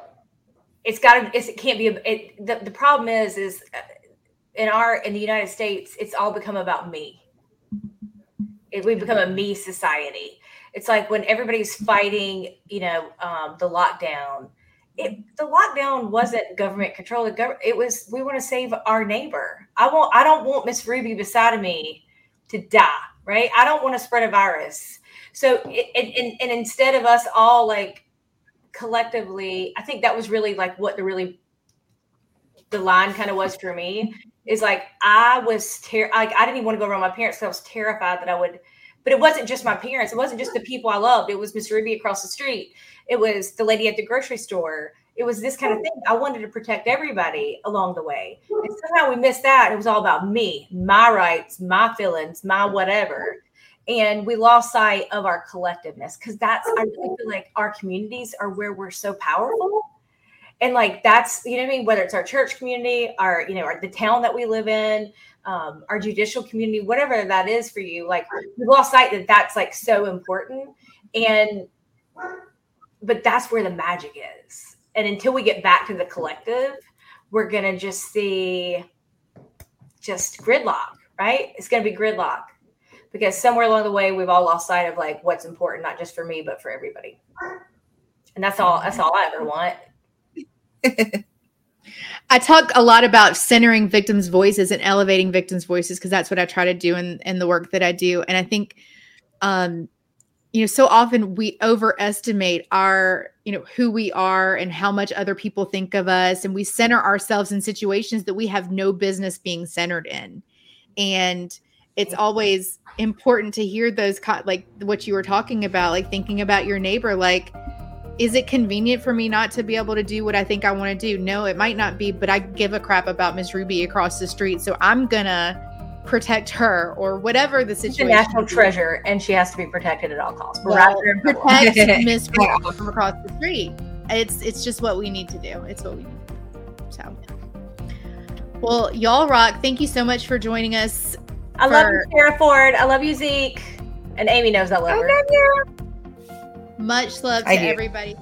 Speaker 3: It's got to, it can't be, a, it, the, the problem is, is uh, in our, in the United States, it's all become about me. It, we've become a me society. It's like when everybody's fighting, you know, um, the lockdown, it, the lockdown wasn't government control. It was, we want to save our neighbor. I won't, I don't want Miss Ruby beside of me to die, right? I don't want to spread a virus. So, and, and instead of us all like collectively, I think that was really like what the really the line kind of was for me is like I was ter- like I didn't even want to go around my parents because I was terrified that I would. But it wasn't just my parents. It wasn't just the people I loved. It was Miss Ruby across the street. It was the lady at the grocery store. It was this kind of thing. I wanted to protect everybody along the way. And somehow we missed that. It was all about me, my rights, my feelings, my whatever and we lost sight of our collectiveness because that's i really feel like our communities are where we're so powerful and like that's you know what i mean whether it's our church community our you know our, the town that we live in um, our judicial community whatever that is for you like we lost sight that that's like so important and but that's where the magic is and until we get back to the collective we're gonna just see just gridlock right? It's gonna be gridlock. Because somewhere along the way we've all lost sight of like what's important not just for me but for everybody. And that's all that's all i ever want.
Speaker 1: I talk a lot about centering victims' voices and elevating victims' voices because that's what I try to do in, in the work that I do. And I think, um, you know, so often we overestimate our, you know, who we are and how much other people think of us. And we center ourselves in situations that we have no business being centered in. And it's always important to hear those like what you were talking about like thinking about your neighbor like is it convenient for me not to be able to do what i think i want to do no it might not be but i give a crap about miss ruby across the street so i'm gonna protect her or whatever the
Speaker 3: She's a
Speaker 1: situation.
Speaker 3: national
Speaker 1: is.
Speaker 3: treasure, and she has to be protected at all costs.
Speaker 1: Well,
Speaker 3: right there in trouble.
Speaker 1: protect Miss Rachel from across the street. It's it's just what we need to do. It's what we need. To do. So, well, y'all rock. Thank you so much for joining us.
Speaker 3: I love you, Sarah Ford. I love you, Zeke. And Amy knows I love
Speaker 2: I
Speaker 3: her.
Speaker 2: love you.
Speaker 1: Much love to
Speaker 2: do.
Speaker 1: everybody